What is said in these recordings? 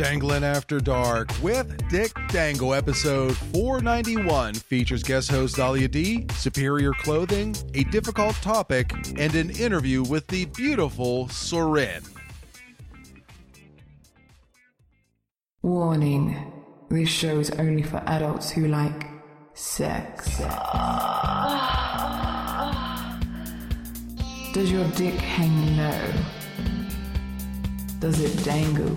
Danglin' After Dark with Dick Dangle. Episode 491 features guest host Dahlia Dee, superior clothing, a difficult topic, and an interview with the beautiful Soren. Warning this show is only for adults who like sex. Does your dick hang low? Does it dangle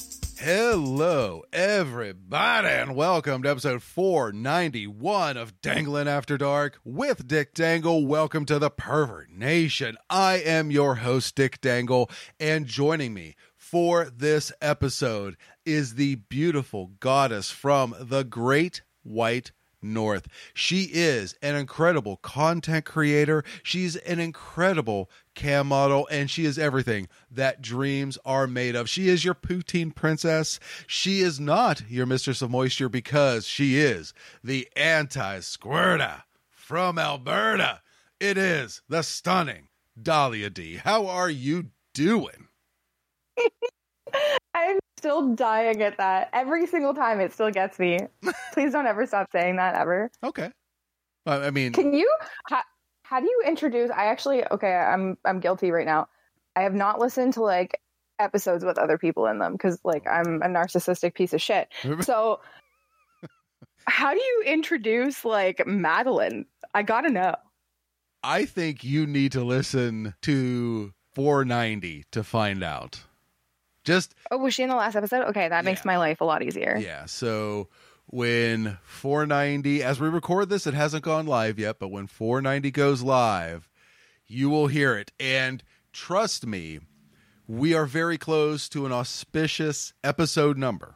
Hello, everybody, and welcome to episode 491 of Dangling After Dark with Dick Dangle. Welcome to the Pervert Nation. I am your host, Dick Dangle, and joining me for this episode is the beautiful goddess from the Great White North. She is an incredible content creator. She's an incredible cam model, and she is everything that dreams are made of. She is your poutine princess. She is not your mistress of moisture because she is the anti squirta from Alberta. It is the stunning Dahlia Dee. How are you doing? I'm still dying at that. Every single time it still gets me. Please don't ever stop saying that ever. Okay. I mean, can you how, how do you introduce I actually okay, I'm I'm guilty right now. I have not listened to like episodes with other people in them cuz like I'm a narcissistic piece of shit. So how do you introduce like Madeline? I got to know. I think you need to listen to 490 to find out. Just oh, was she in the last episode? Okay, that makes my life a lot easier. Yeah. So when 490, as we record this, it hasn't gone live yet, but when 490 goes live, you will hear it. And trust me, we are very close to an auspicious episode number.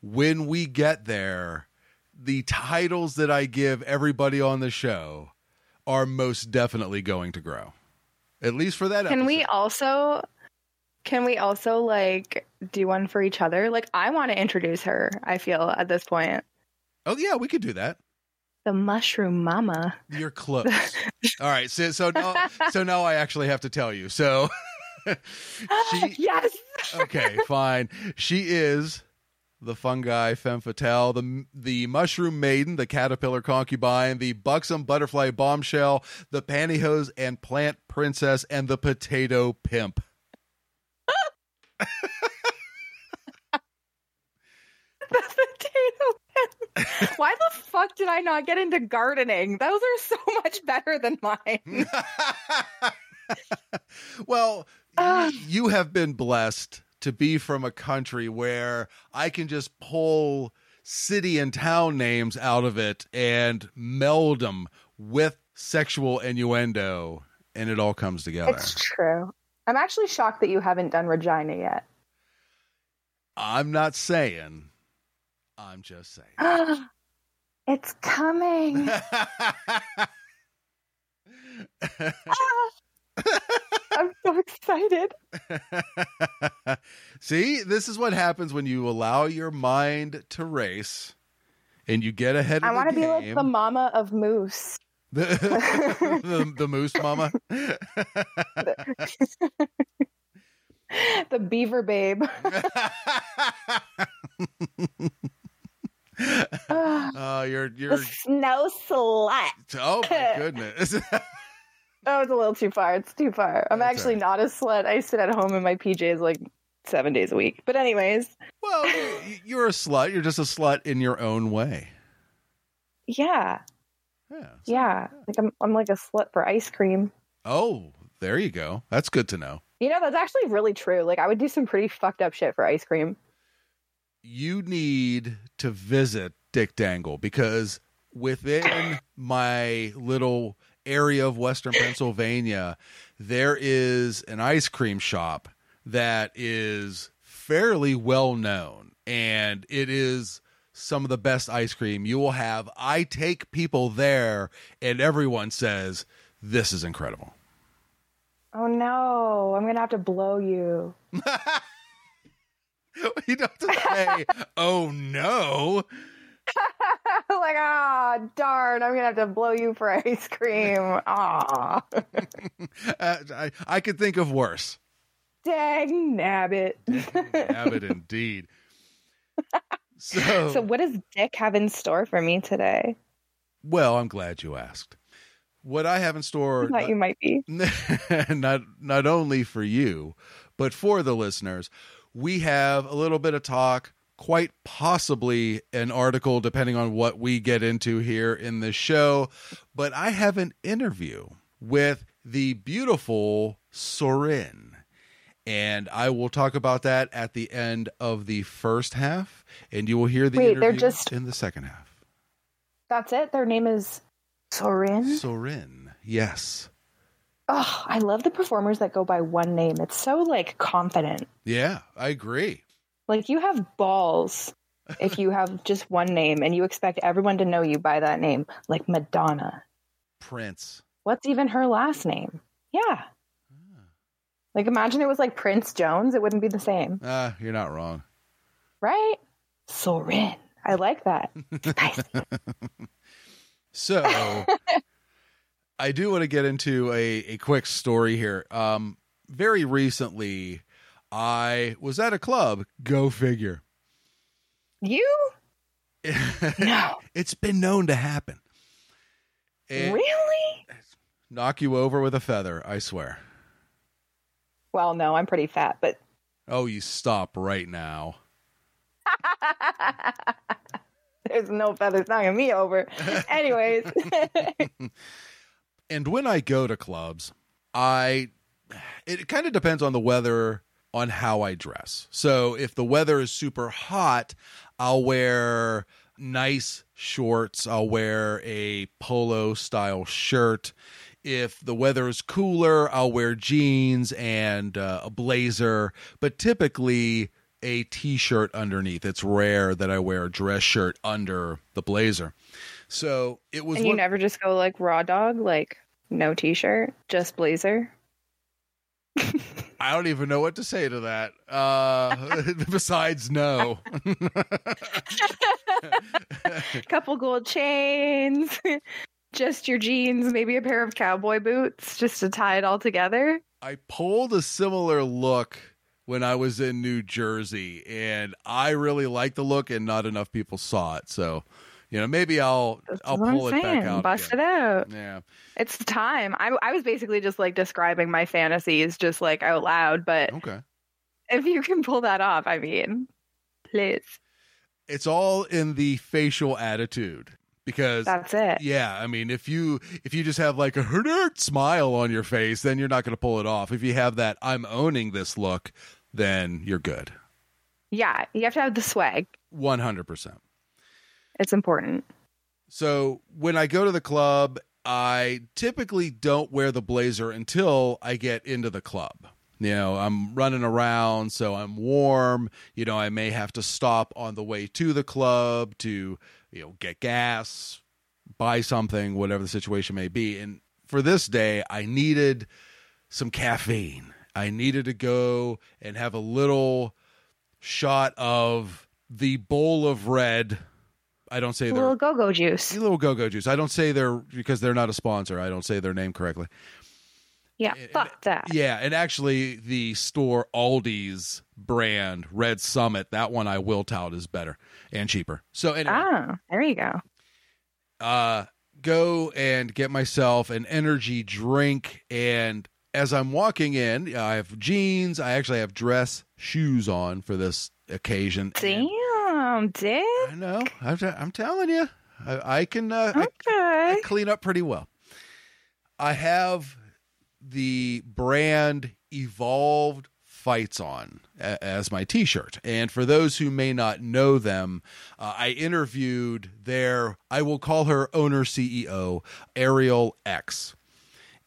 When we get there, the titles that I give everybody on the show are most definitely going to grow. At least for that Can episode. we also can we also like do one for each other? Like I want to introduce her, I feel at this point. Oh yeah, we could do that. The mushroom mama. You're close. All right, so so now so now I actually have to tell you. So she Yes. okay, fine. She is the fungi femme fatale, the the mushroom maiden, the caterpillar concubine, the buxom butterfly bombshell, the pantyhose and plant princess, and the potato pimp. The potato pimp. Why the fuck did I not get into gardening? Those are so much better than mine. well, uh. you have been blessed to be from a country where I can just pull city and town names out of it and meld them with sexual innuendo, and it all comes together. It's true. I'm actually shocked that you haven't done Regina yet. I'm not saying. I'm just saying. it's coming. Ah! I'm so excited. See, this is what happens when you allow your mind to race and you get ahead of I want to be like the mama of moose. The, the, the moose mama. the beaver babe. Ah, oh, you're you're the snow slut. Oh my goodness. Oh, that was a little too far. It's too far. I'm That's actually right. not a slut. I sit at home in my PJs like seven days a week. But anyways, well, you're a slut. You're just a slut in your own way. yeah, Yeah. yeah. Like I'm, I'm like a slut for ice cream. Oh, there you go. That's good to know. You know, that's actually really true. Like I would do some pretty fucked up shit for ice cream. you need to visit Dick Dangle because within my little area of Western Pennsylvania, there is an ice cream shop that is fairly well known. and it is some of the best ice cream you will have. I take people there, and everyone says, This is incredible. Oh no, I'm gonna have to blow you. you don't have to say, Oh no. like, ah, darn, I'm gonna have to blow you for ice cream. Ah, Uh, I, I could think of worse. dang nabbit. Abbott, indeed. So, So, what does Dick have in store for me today? well, I'm glad you asked. What I have in store, I thought you might be. not not only for you, but for the listeners, we have a little bit of talk, quite possibly an article, depending on what we get into here in this show. But I have an interview with the beautiful Soren. And I will talk about that at the end of the first half, and you will hear the Wait, they're just- in the second half. That's it. Their name is Soren. Soren, yes. Oh, I love the performers that go by one name. It's so like confident. Yeah, I agree. Like you have balls if you have just one name and you expect everyone to know you by that name, like Madonna. Prince. What's even her last name? Yeah. Like imagine it was like Prince Jones, it wouldn't be the same, Ah, you're not wrong. right? Soren. I like that. So I do want to get into a, a quick story here. Um, very recently, I was at a club. Go figure. you? No. it's been known to happen. Really? knock you over with a feather, I swear. Well, no, I'm pretty fat, but Oh, you stop right now. there's no feathers knocking me over. Anyways. and when I go to clubs, I it kind of depends on the weather on how I dress. So if the weather is super hot, I'll wear nice shorts, I'll wear a polo style shirt. If the weather is cooler, I'll wear jeans and uh, a blazer, but typically a t-shirt underneath. It's rare that I wear a dress shirt under the blazer. So it was and you one- never just go like raw dog, like no t shirt, just blazer. I don't even know what to say to that. Uh, besides, no. Couple gold chains, just your jeans, maybe a pair of cowboy boots just to tie it all together. I pulled a similar look when I was in New Jersey, and I really liked the look, and not enough people saw it. So, you know, maybe I'll That's I'll pull it back out. Bust again. it out. Yeah. It's time. I, I was basically just like describing my fantasies just like out loud, but Okay. if you can pull that off, I mean, please. It's all in the facial attitude because That's it. yeah, I mean, if you if you just have like a hurt smile on your face, then you're not going to pull it off. If you have that I'm owning this look, then you're good. Yeah, you have to have the swag. 100%. It's important. So when I go to the club, I typically don't wear the blazer until I get into the club. You know, I'm running around, so I'm warm. You know, I may have to stop on the way to the club to, you know, get gas, buy something, whatever the situation may be. And for this day, I needed some caffeine. I needed to go and have a little shot of the bowl of red. I don't say A little go go juice. little go-go juice. I don't say they're because they're not a sponsor. I don't say their name correctly. Yeah, And- fuck that. Yeah, and actually, the store Aldi's brand Red Summit, that one I will tout is better and cheaper. So anyway, Ah, there you go. uh, go and get myself an energy drink. And as I'm walking in, I have jeans. I actually have dress shoes on for this occasion. Damn, Dick. I know. I'm, t- I'm telling you, I, I can. Uh, I Okay. I clean up pretty well. I have the brand Evolved Fights on as my t shirt. And for those who may not know them, uh, I interviewed their, I will call her owner CEO, Ariel X.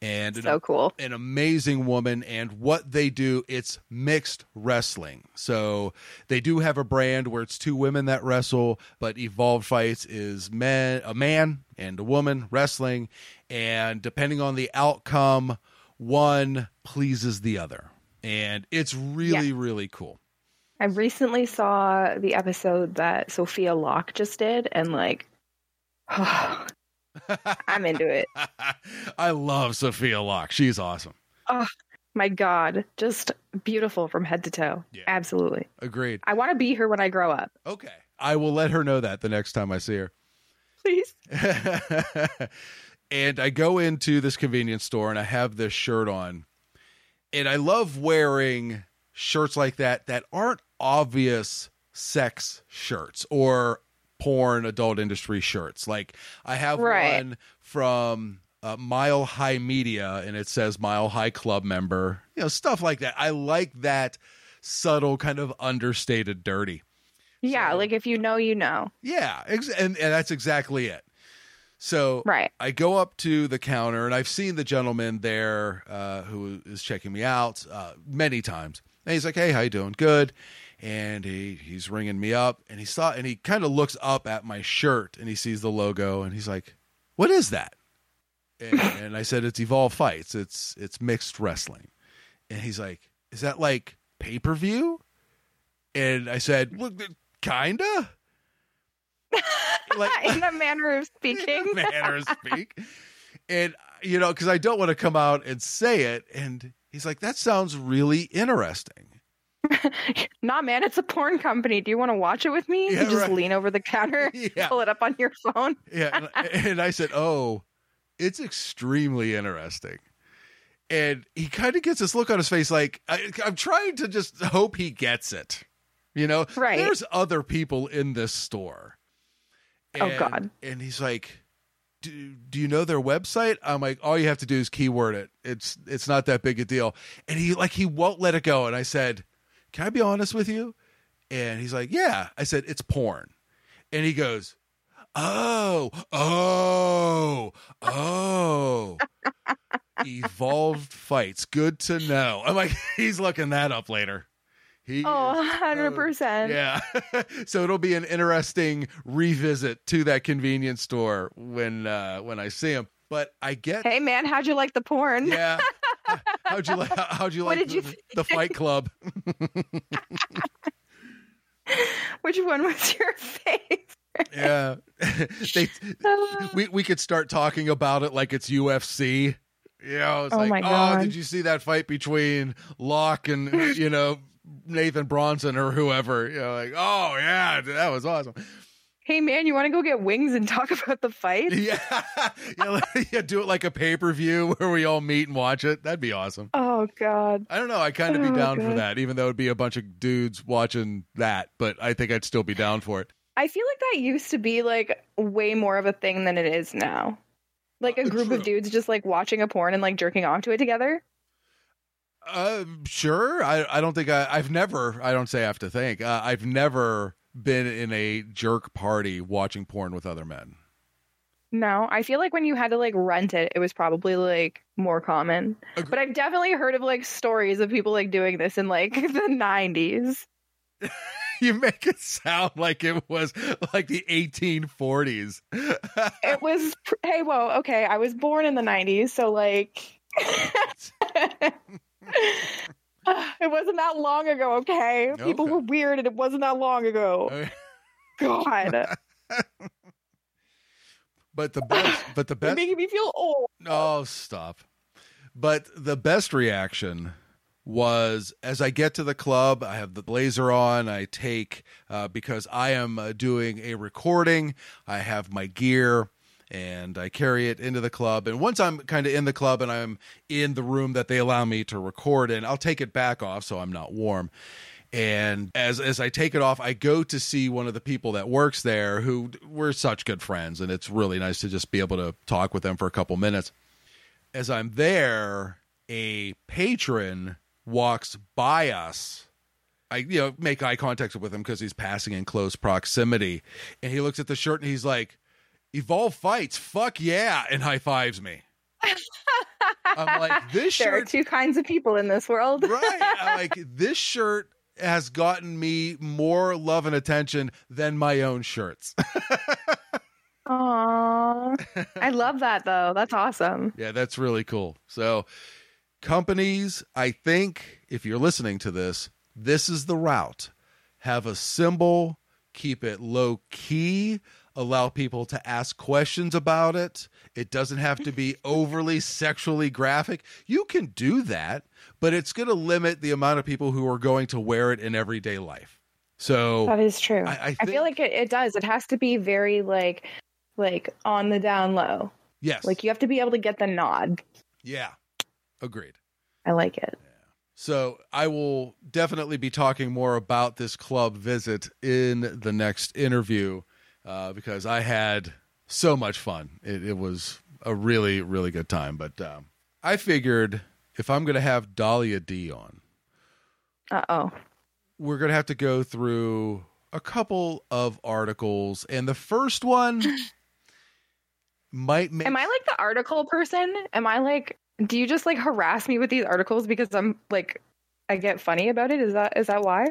and So cool. an amazing woman and what they do it's mixed wrestling so they do have a brand where it's two women that wrestle but evolved fights is men a man and a woman wrestling and depending on the outcome one pleases the other and it's really really cool I recently saw the episode that Sophia Locke just did, and like, I'm into it. i love sophia locke she's awesome Oh My God, just beautiful from head to toe. Yeah. Absolutely. agreed I want to be her when I grow up. okay i will let her know that the next time i see her Please. and I go into this convenience store and I have this shirt on. And I love wearing shirts like that that aren't obvious sex shirts or porn adult industry shirts. Like I have Right. one from uh, Mile High Media and it says Mile High Club member, you know, stuff like that. I like that subtle kind of understated dirty. Yeah, So- like if you know, you know. Yeah, ex- and, and that's exactly it. So Right. I go up to the counter, and I've seen the gentleman there uh, who is checking me out uh, many times. And he's like, "Hey, how you doing? Good." And he he's ringing me up, and he saw, and he kind of looks up at my shirt, and he sees the logo, and he's like, "What is that?" And, and I said, "It's Evolved Fights. It's it's mixed wrestling." And he's like, "Is that like pay per view?" And I said, "Well, kinda." In a manner of speaking. manner of speak. And you know, because I don't want to come out and say it. And he's like, "That sounds really interesting." nah, man, it's a porn company. Do you want to watch it with me? Yeah, you just right. lean over the counter, Yeah. pull it up on your phone. Yeah, and, and I said, "Oh, it's extremely interesting." And he kind of gets this look on his face, like I, I'm trying to just hope he gets it. You know, Right. There's other people in this store. Oh, God. And he's like, do, do you know their website? I'm like, all you have to do is keyword it. It's it's not that big a deal. And he like he won't let it go. And I said, Can I be honest with you? And he's like, Yeah. I said, It's porn. And he goes, Oh, oh, oh. Evolved fights. Good to know. I'm like, he's looking that up later. He Oh, is 100%. yeah. so it'll be an interesting revisit to that convenience store when uh when I see him. But I get Hey, man, how'd you like the porn? yeah. How'd you like how'd you like did you the, the fight club? Which one was your favorite? yeah. they we we could start talking about it like it's UFC. You know, it's Oh like, oh, did you see that fight between Locke and you know Nathan Bronson or whoever? You know, like, oh yeah, that was awesome. Hey, man, you want to go get wings and talk about the fight? Yeah, yeah, like- yeah, do it like a pay per view where we all meet and watch it. That'd be awesome. Oh, God. I don't know. I kind of be Oh, down for that, even though it'd be a bunch of dudes watching that. But I think I'd still be down for it. I feel like that used to be like way more of a thing than it is now. Like a Uh, group true. of dudes just like watching a porn and like jerking off to it together. Uh, sure. I I don't think I I've never. I don't say I have to think. Uh, I've never been in a jerk party watching porn with other men. No, I feel like when you had to like rent it, it was probably like more common. Agre- But I've definitely heard of like stories of people like doing this in like the 90s. You make it sound like it was like the 1840s. It was, hey, whoa, okay, I was born in the 90s, so like. it wasn't that long ago, okay? People were weird and it wasn't that long ago. God. but the best. But the You're best. making me feel old. Oh, stop. But the best reaction was as I get to the club, I have the blazer on. I take, uh, because I am uh, doing a recording, I have my gear and I carry it into the club. And once I'm kind of in the club and I'm in the room that they allow me to record in, I'll take it back off so I'm not warm. And as as I take it off, I go to see one of the people that works there who we're such good friends, and it's really nice to just be able to talk with them for a couple minutes as I'm there, a patron walks by us. I you know make eye contact with him because he's passing in close proximity, and he looks at the shirt and he's like, "Evolved fights, fuck yeah!" and high fives me. I'm like, this shirt. there are two kinds of people in this world. right? I'm like this shirt has gotten me more love and attention than my own shirts. Aww. I love that though. That's awesome. Yeah, that's really cool. So, companies, I think if you're listening to this, this is the route. Have a symbol, keep it low key, allow people to ask questions about it. It doesn't have to be overly sexually graphic. You can do that, but it's going to limit the amount of people who are going to wear it in everyday life. So, That is true. I- I, I feel like it, it does. It has to be very like like on the down low. yes. Like you have to be able to get the nod. yeah. Agreed. I like it. So I will definitely be talking more about this club visit in the next interview uh, because I had so much fun. It, it was a really, really good time. But um, I figured if I'm going to have Dahlia Dee on, Uh oh. we're going to have to go through a couple of articles. And the first one might make. Am I like the article person? Am I like do you just like harass me with these articles because I'm like I get funny about it? Is that is that why?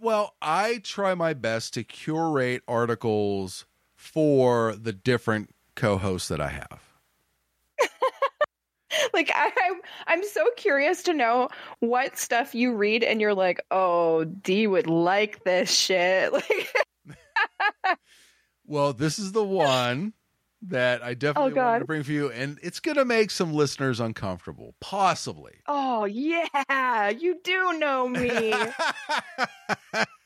Well, I try my best to curate articles for the different co-hosts that I have. Like I, I'm I'm so curious to know what stuff you read and you're like, oh, Dee would like this shit. Like Well, this is the one that I definitely Oh, wanted to bring for you, and it's going to make some listeners uncomfortable, possibly. Oh yeah, you do know me.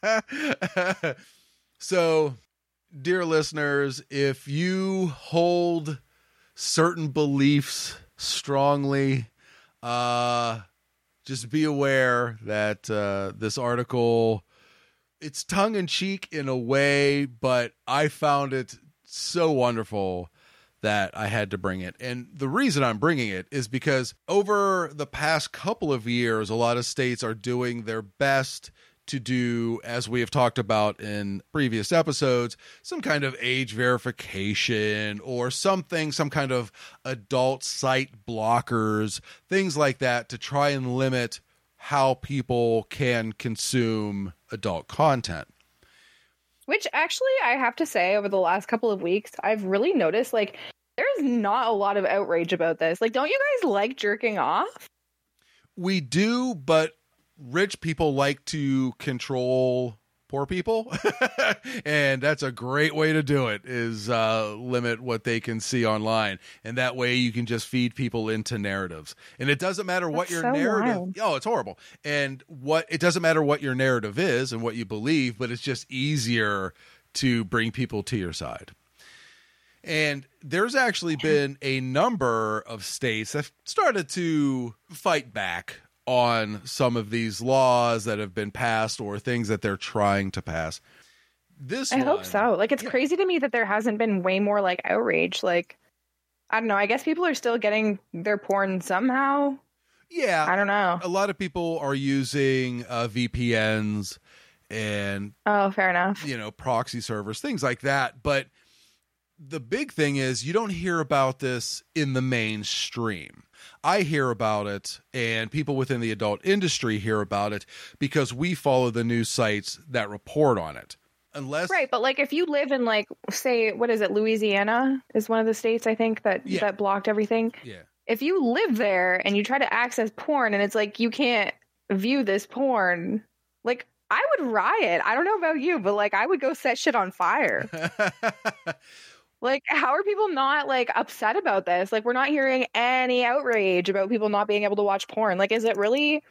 so, dear listeners, if you hold certain beliefs strongly, uh, just be aware that uh, this article it's tongue in cheek in a way, but I found it so wonderful that I had to bring it. And the reason I'm bringing it is because over the past couple of years, a lot of states are doing their best to do, as we have talked about in previous episodes, some kind of age verification or something, some kind of adult site blockers, things like that to try and limit how people can consume adult content. Which actually, I have to say, over the last couple of weeks, I've really noticed like there's not a lot of outrage about this. Like, don't you guys like jerking off? We do, but rich people like to control poor people. And that's a great way to do it is uh, limit what they can see online. And that way you can just feed people into narratives. And it doesn't matter what That's your so narrative wild. oh it's horrible. And what it doesn't matter what your narrative is and what you believe but it's just easier to bring people to your side. And there's actually been a number of states that started to fight back on some of these laws that have been passed or things that they're trying to pass. This I hope so. Like, it's Yeah. crazy to me that there hasn't been way more like outrage. Like, I don't know. I guess people are still getting their porn somehow. Yeah, I don't know. a lot of people are using uh, VPNs and Oh, fair enough. you know proxy servers, things like that. But the big thing is you don't hear about this in the mainstream. I hear about it, and people within the adult industry hear about it because we follow the news sites that report on it. Unless Right, but like if you live in like say what is it Louisiana is one of the states I think that Yeah. that blocked everything. yeah, If you live there and you try to access porn and it's like you can't view this porn, like I would riot. I don't know about you, but like I would go set shit on fire. Like how are people not like upset about this? Like we're not hearing any outrage about people not being able to watch porn. Like is it really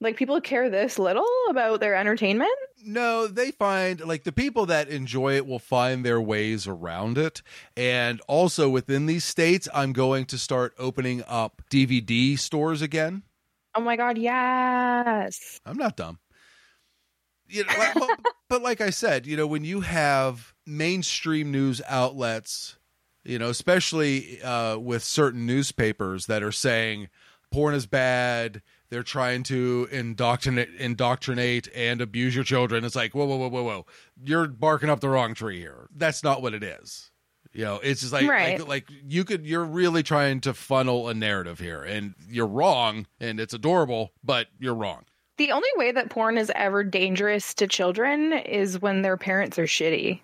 like people care this little about their entertainment? No, they find like the people that enjoy it will find their ways around it. And also within these states, I'm going to start opening up DVD stores again. Oh my god, yes. I'm not dumb. You know, but, but like I said, you know, when you have mainstream news outlets, you know, especially uh, with certain newspapers that are saying porn is bad, they're trying to indoctrinate, indoctrinate and abuse your children. It's like, whoa, whoa, whoa, whoa, whoa! You're barking up the wrong tree here. That's not what it is. You know, it's just like, Right. like like you could you're really trying to funnel a narrative here and you're wrong and it's adorable, but you're wrong. The only way that porn is ever dangerous to children is when their parents are shitty.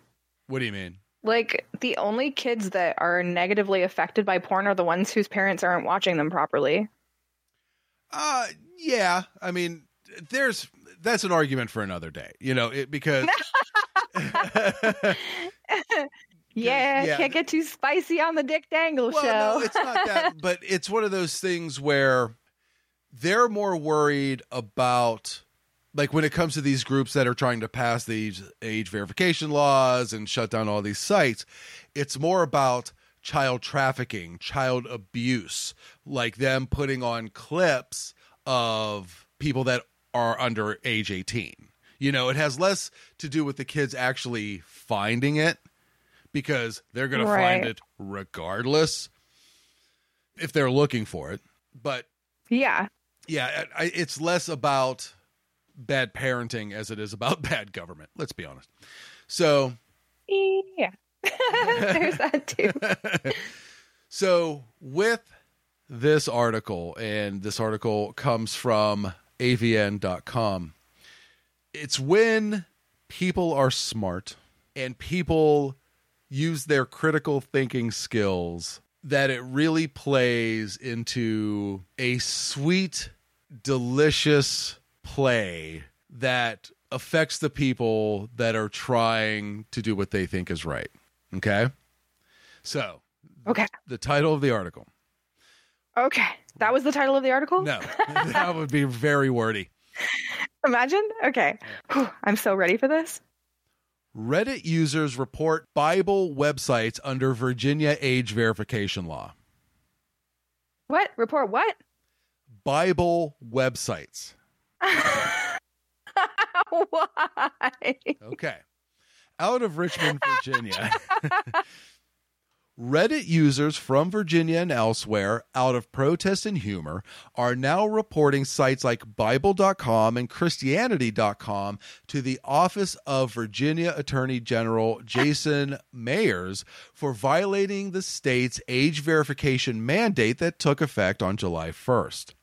What do you mean? Like the only kids that are negatively affected by porn are the ones whose parents aren't watching them properly. Uh yeah, I mean there's that's an argument for another day. You know, it because Yeah, yeah. can't get too spicy on the Dick Dangle well, show. no, it's not that, but it's one of those things where they're more worried about like when it comes to these groups that are trying to pass these age verification laws and shut down all these sites, it's more about child trafficking, child abuse, like them putting on clips of people that are under age 18. You know, it has less to do with the kids actually finding it because they're going to find it regardless if they're looking for it. But yeah. yeah, I, it's less about bad parenting as it is about bad government. Let's be honest. So, Yeah. There's that too. so with this article, and this article comes from avn.com, it's when people are smart and people use their critical thinking skills that it really plays into a sweet, delicious play that affects the people that are trying to do what they think is right. Okay? So, Okay. the title of the article. Okay. That was the title of the article? No, that would be very wordy. Imagine? Okay. Whew, I'm so ready for this. Reddit users report Bible websites under Virginia age verification law. What? Report what? Bible websites. Why? Okay. Out of Richmond, Virginia. Reddit users from Virginia and elsewhere, out of protest and humor, are now reporting sites like Bible.com and Christianity.com to the Office of Virginia Attorney General Jason Miyares for violating the state's age verification mandate that took effect on July 1st.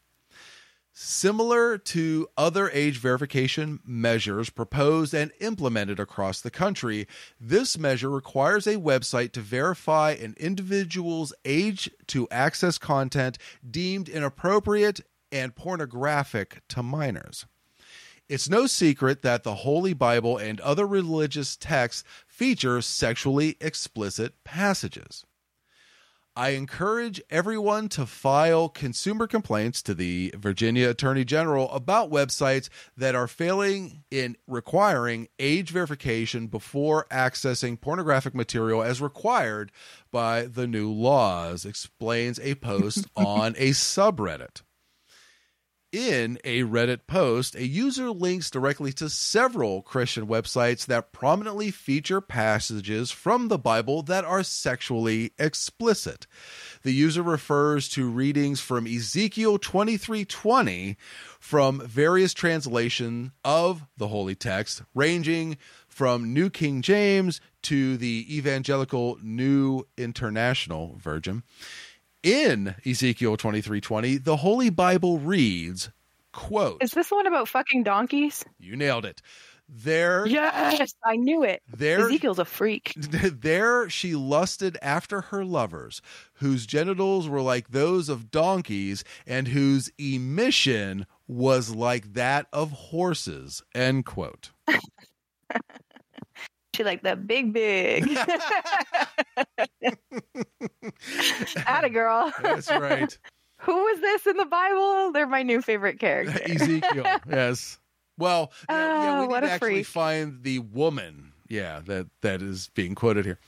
Similar to other age verification measures proposed and implemented across the country, this measure requires a website to verify an individual's age to access content deemed inappropriate and pornographic to minors. It's no secret that the Holy Bible and other religious texts feature sexually explicit passages. I encourage everyone to file consumer complaints to the Virginia Attorney General about websites that are failing in requiring age verification before accessing pornographic material as required by the new laws, explains a post on a subreddit. In a Reddit post, a user links directly to several Christian websites that prominently feature passages from the Bible that are sexually explicit. The user refers to readings from Ezekiel 23:20 from various translations of the holy text ranging from New King James to the Evangelical New International Version. In Ezekiel 23:20, the Holy Bible reads, quote, Is this the one about fucking donkeys? you nailed it. There Yes, I knew it. there Ezekiel's a freak. there she lusted after her lovers, whose genitals were like those of donkeys and whose emission was like that of horses. End quote. She like the big big. Atta girl. That's right. Who was this in the Bible? They're my new favorite character. Ezekiel. Yes. Well, yeah, yeah, Oh, we ah, what need to actually freak. find the woman. Yeah, that that is being quoted here.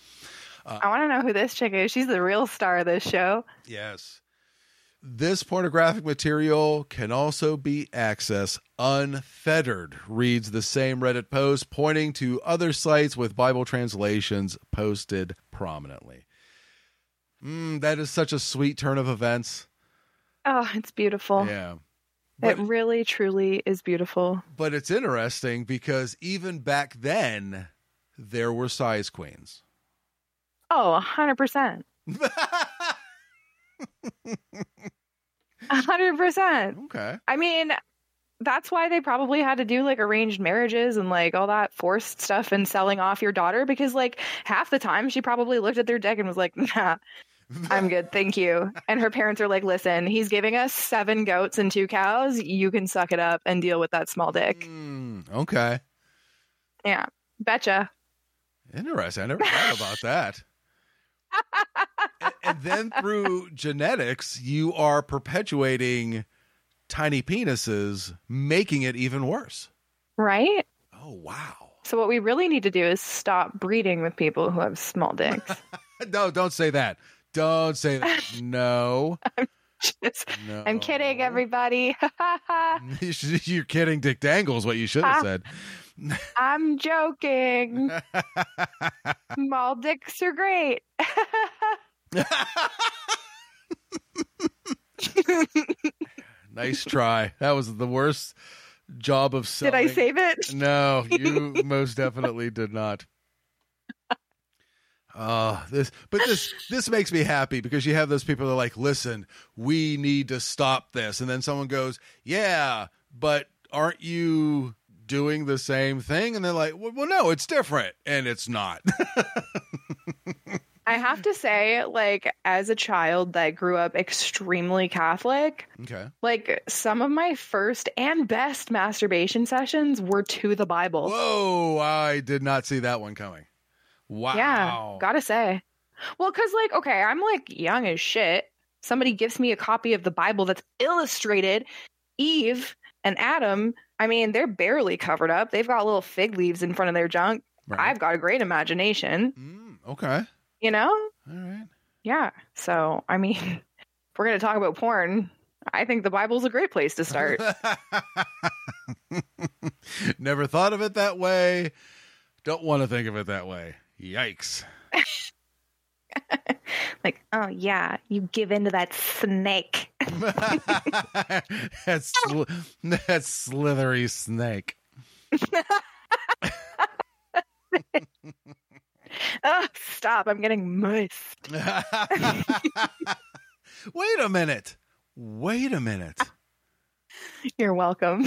Uh, I want to know who this chick is. She's the real star of this show. Yes. This pornographic material can also be accessed unfettered, reads the same Reddit post, pointing to other sites with Bible translations posted prominently. Mm, that is such a sweet turn of events. Oh, it's beautiful. Yeah. It really, truly is beautiful. but it's interesting because even back then, there were size queens. Oh, 100%. 100%. okay. I mean, that's why they probably had to do like arranged marriages and like all that forced stuff and selling off your daughter because like half the time she probably looked at their dick and was like, nah, I'm good. Thank you. And her parents are like, listen, he's giving us seven goats and two cows. You can suck it up and deal with that small dick. Mm, okay. Yeah. Betcha. Interesting. I never thought about that. And, and then through genetics, you are perpetuating tiny penises, making it even worse. Right? Oh, wow. So what we really need to do is stop breeding with people who have small dicks. No, don't say that. Don't say that. No. Just- No. I'm kidding, everybody. You're kidding. Dick Dangle's what you should have said. I'm joking. Small dicks are great. nice try. That was the worst job of selling. Did I save it? No, you most definitely did not. Uh this but this this makes me happy because you have those people that are like, listen, we need to stop this. And then someone goes, Yeah, but aren't you doing the same thing? And they're like, Well, well no, it's different. And it's not. I have to say, like, as a child that grew up extremely Catholic, okay. like, some of my first and best masturbation sessions were to the Bible. Whoa, I did not see that one coming. Wow. Yeah, gotta say. Well, because, like, okay, I'm like young as shit. Somebody gives me a copy of the Bible that's illustrated. Eve and Adam, I mean, they're barely covered up. They've got little fig leaves in front of their junk. Right. I've got a great imagination, Mm, okay. you know? All right. Yeah. So, I mean, if we're going to talk about porn, I think the Bible's a great place to start. Never thought of it that way. Don't want to think of it that way. Yikes. like, oh, yeah, you give in to that snake. that's sli- that's slithery snake. Oh, stop. I'm getting moist. Wait a minute. Wait a minute. You're welcome.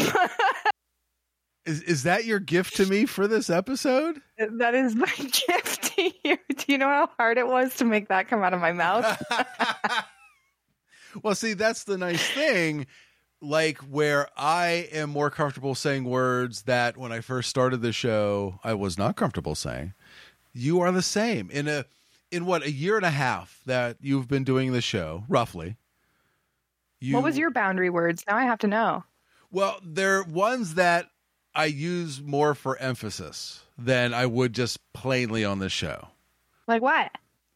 Is is that your gift to me for this episode? that is my gift to you. Do you know how hard it was to make that come out of my mouth? well, see, that's the nice thing. Like where I am more comfortable saying words that when I first started the show I was not comfortable saying. You are the same in a in what a year and a half that you've been doing the show, roughly. You, what was your boundary words? Now I have to know. Well, they're ones that I use more for emphasis than I would just plainly on the show. Like what?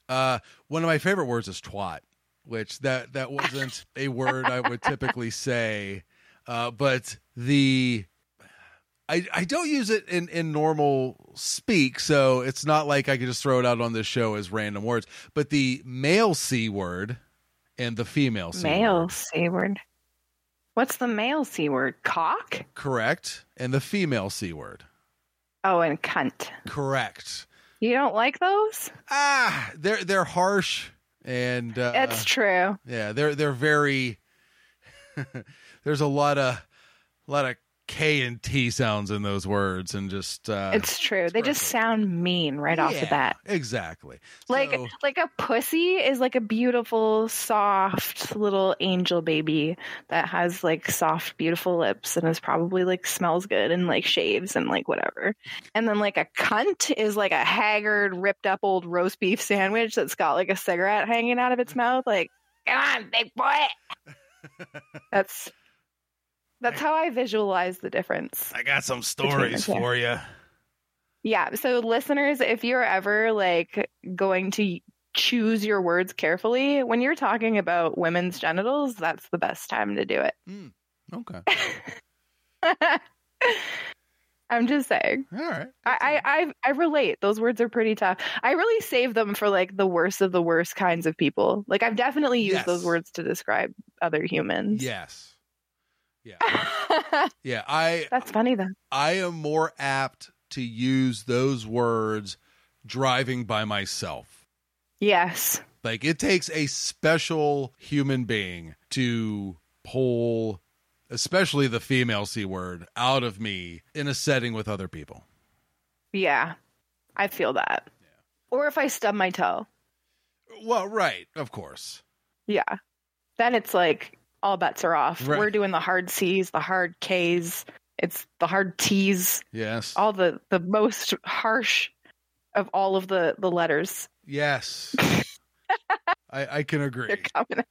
Uh, one of my favorite words is twat, which that that wasn't a word I would typically say, uh, but the I I don't use it in in normal speak, so it's not like I could just throw it out on this show as random words. But the male c word and the female c Male C word. What's the male C word? Cock? correct, and the female c word, Oh, and cunt. correct. You don't like those? Ah, they're they're harsh and uh, it's true. Yeah, they're they're very. there's a lot of lot of K and T sounds in those words, and just uh, It's true. They just sound mean right off the bat. Exactly. Like So- like a pussy is like a beautiful, soft little angel baby that has like soft, beautiful lips and is probably like smells good and like shaves and like whatever. And then like a cunt is like a haggard, ripped up old roast beef sandwich that's got like a cigarette hanging out of its mouth. Like, come on, big boy. that's that's how I visualize the difference. I got some stories for you. Yeah. So, listeners, if you're ever like going to choose your words carefully, when you're talking about women's genitals, that's the best time to do it. Hmm, okay. I'm just saying. All right. I, I I I relate. Those words are pretty tough. I really save them for like the worst of the worst kinds of people. Like I've definitely used Yes. those words to describe other humans. Yes. Yeah. Yeah. I That's funny though. I am more apt to use those words driving by myself. Yes. Like it takes a special human being to pull especially the female C word out of me in a setting with other people. Yeah. I feel that. Or if I stub my toe. Well, right, of course. Yeah. Then it's like all bets are off. Right. We're doing the hard C's, the hard K's, it's the hard T's, Yes. all the the most harsh of all of the the letters. Yes. I, I can agree. They're coming.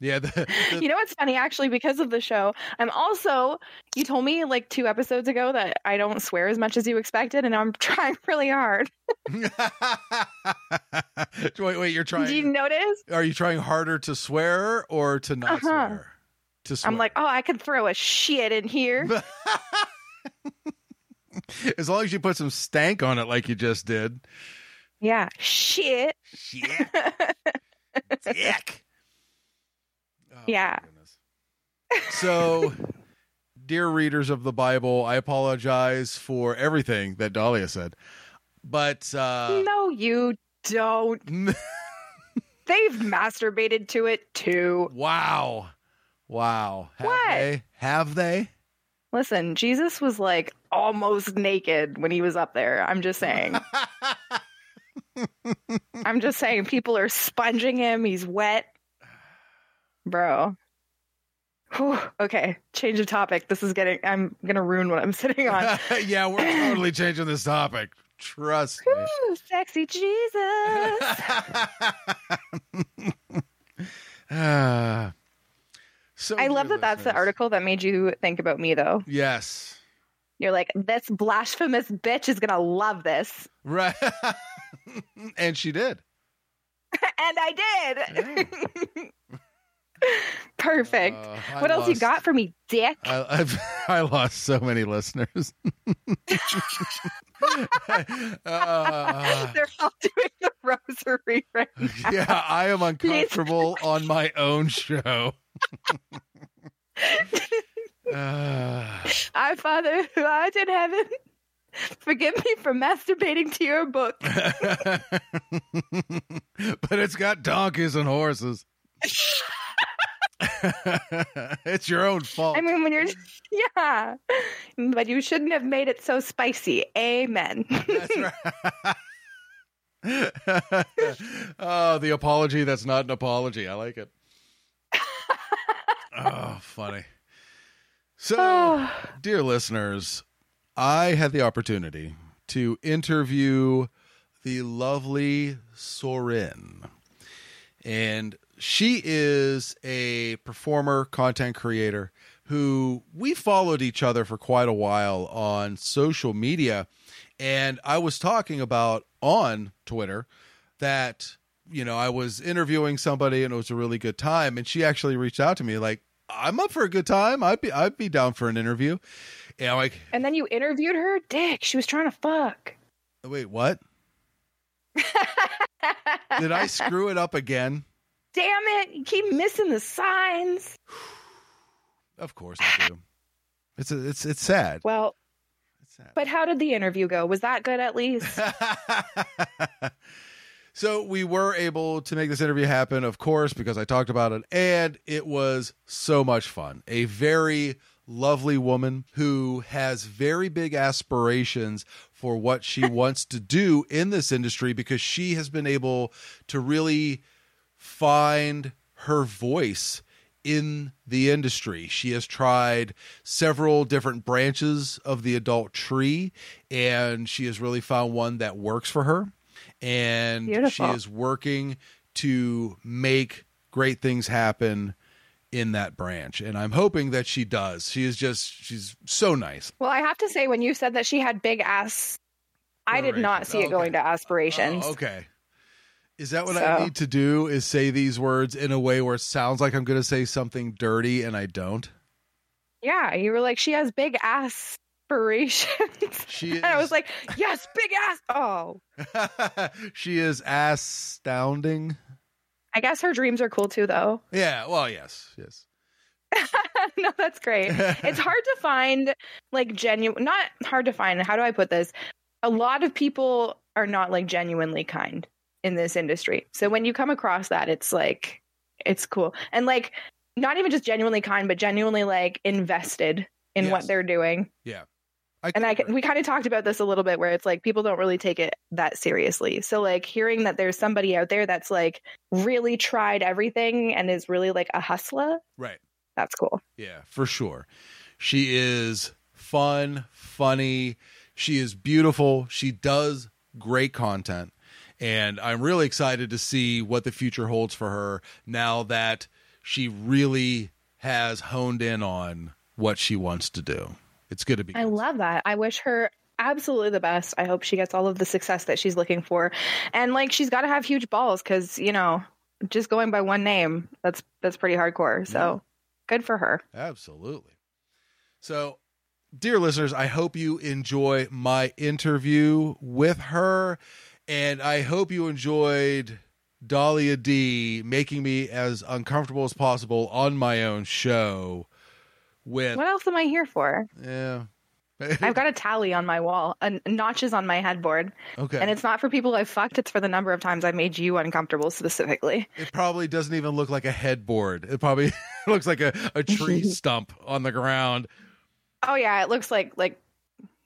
Yeah. The, the- You know what's funny actually because of the show? I'm also you told me like two episodes ago that I don't swear as much as you expected and I'm trying really hard. wait, wait. You're trying. Do you notice? Are you trying harder to swear or to not Uh-huh. swear? To swear. I'm like, "Oh, I could throw a shit in here." as long as you put some stank on it, like you just did. yeah, shit. Shit. Dick. Oh, Yeah. So, dear readers of the Bible, I apologize for everything that Dahlia said. But uh no, you don't. They've masturbated to it too. wow. Wow. Have What? they? Have they? Listen, Jesus was like almost naked when he was up there. I'm just saying. I'm just saying people are sponging him. He's wet. Bro. Whew. Okay, change of topic. This is getting I'm going to ruin what I'm sitting on. yeah, we're totally changing this topic. Trust me. Woo, sexy Jesus. Ah. So I love that that's the article that made you think about me though. Yes. You're like, this blasphemous bitch is going to love this. Right. and she did. and I did. Perfect. Uh, what else you got for me, dick? I, I've I lost so many listeners. Uh, They're all doing the rosary right now. yeah, I am uncomfortable on my own show. Our Father who art in heaven, forgive me for masturbating to your book. but it's got donkeys and horses. it's your own fault. I mean, when you're, yeah, but you shouldn't have made it so spicy. Amen. That's right. oh, the apology that's not an apology. I like it. Oh, funny. So, dear listeners, I had the opportunity to interview the lovely Soren. And she is a performer, content creator who we followed each other for quite a while on social media. And I was talking about on Twitter that, you know, I was interviewing somebody and it was a really good time. And she actually reached out to me like, I'm up for a good time. I'd be I'd be down for an interview. And I'm like, And then you interviewed her? Dick, she was trying to fuck. wait, what? Did I screw it up again? Damn it. You keep missing the signs. Of course I do. It's a, it's it's sad. Well, It's sad. but how did the interview go? Was that good at least? so we were able to make this interview happen, of course, because I talked about it, and it was so much fun. A very lovely woman who has very big aspirations for what she wants to do in this industry because she has been able to really find her voice in the industry. She has tried several different branches of the adult tree and she has really found one that works for her. And Beautiful. she is working to make great things happen in that branch. And I'm hoping that she does. She is just, she's so nice. well, I have to say, when you said that she had big ass, I did not see it Oh, going to aspirations. Oh, okay. Is that what I need to do? Is say these words in a way where it sounds like I'm going to say something dirty and I don't? Yeah, you were like, she has big aspirations. She is. and I was like, yes, big ass. Oh, she is astounding. I guess her dreams are cool too, though. Yeah. Well, yes, yes. no, that's great. It's hard to find like genuine, not hard to find. How do I put this? A lot of people are not like genuinely kind. in this industry. So when you come across that, it's like it's cool. And like not even just genuinely kind, but genuinely like invested in Yes. what they're doing. Yeah. And I can- we kind of talked about this a little bit where it's like people don't really take it that seriously. So like hearing that there's somebody out there that's like really tried everything and is really like a hustler, right. that's cool. Yeah, for sure. She is fun, funny. She is beautiful. She does great content. And I'm really excited to see what the future holds for her now that she really has honed in on what she wants to do. It's going to be. I love that. I wish her absolutely the best. I hope she gets all of the success that she's looking for. And like she's got to have huge balls cuz you know, just going by one name, that's that's pretty hardcore. So, good for her. Absolutely. So, dear listeners, I hope you enjoy my interview with her, and I hope you enjoyed Dahlia Dee making me as uncomfortable as possible on my own show. With What else am I here for? yeah, I've got a tally on my wall, and notches on my headboard. okay, And it's not for people I've fucked, it's for the number of times I made you uncomfortable specifically. it probably doesn't even look like a headboard. It probably looks like a, a tree stump on the ground. Oh yeah, it looks like like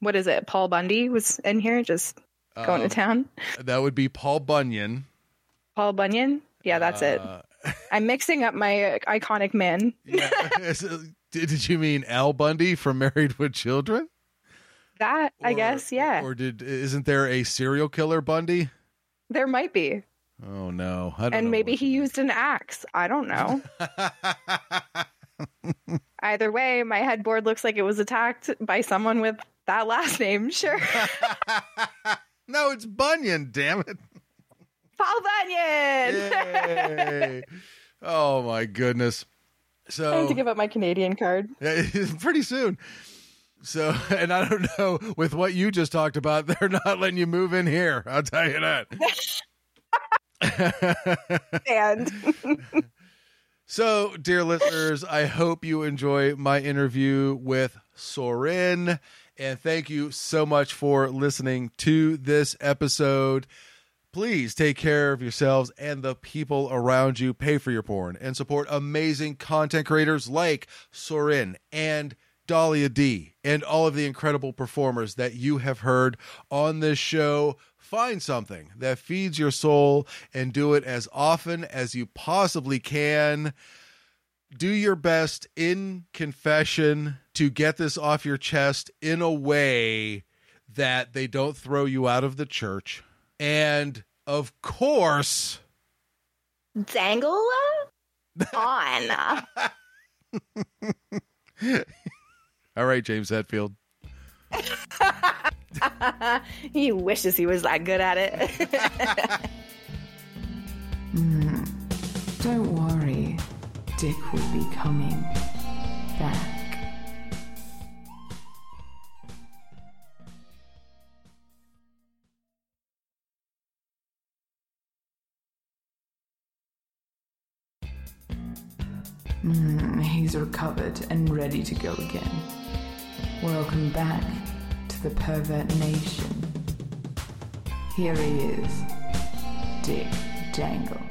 what is it? Paul Bundy was in here just going Um, to town. That would be Paul Bunyan. Paul Bunyan? Yeah, that's it. Uh, I'm mixing up my iconic men. Yeah. Did, did you mean Al Bundy from Married with Children? That I guess, yeah. Or did isn't there a serial killer Bundy? there might be. Oh no. I don't And maybe he used an axe. I don't know. Either way, my headboard looks like it was attacked by someone with that last name. Sure. no, it's Bunyan, damn it. Paul Bunyan. Yay. oh my goodness. I So have to give up my Canadian card. Yeah, pretty soon. So, and I don't know with what you just talked about, they're not letting you move in here. I'll tell you that. And So, dear listeners, I hope you enjoy my interview with Soren. And thank you so much for listening to this episode. Please take care of yourselves and the people around you. Pay for your porn and support amazing content creators like Soren and Dahlia Dee and all of the incredible performers that you have heard on this show. Find something that feeds your soul and do it as often as you possibly can. Do your best in confession to get this off your chest in a way that they don't throw you out of the church. And of course, Dangle on. all right, James Hetfield. he wishes he was that good at it. Mm-hmm. Don't worry, Dick will be coming back. Recovered and ready to go again. Welcome back to the Pervert Nation. Here he is, Dick Dangle.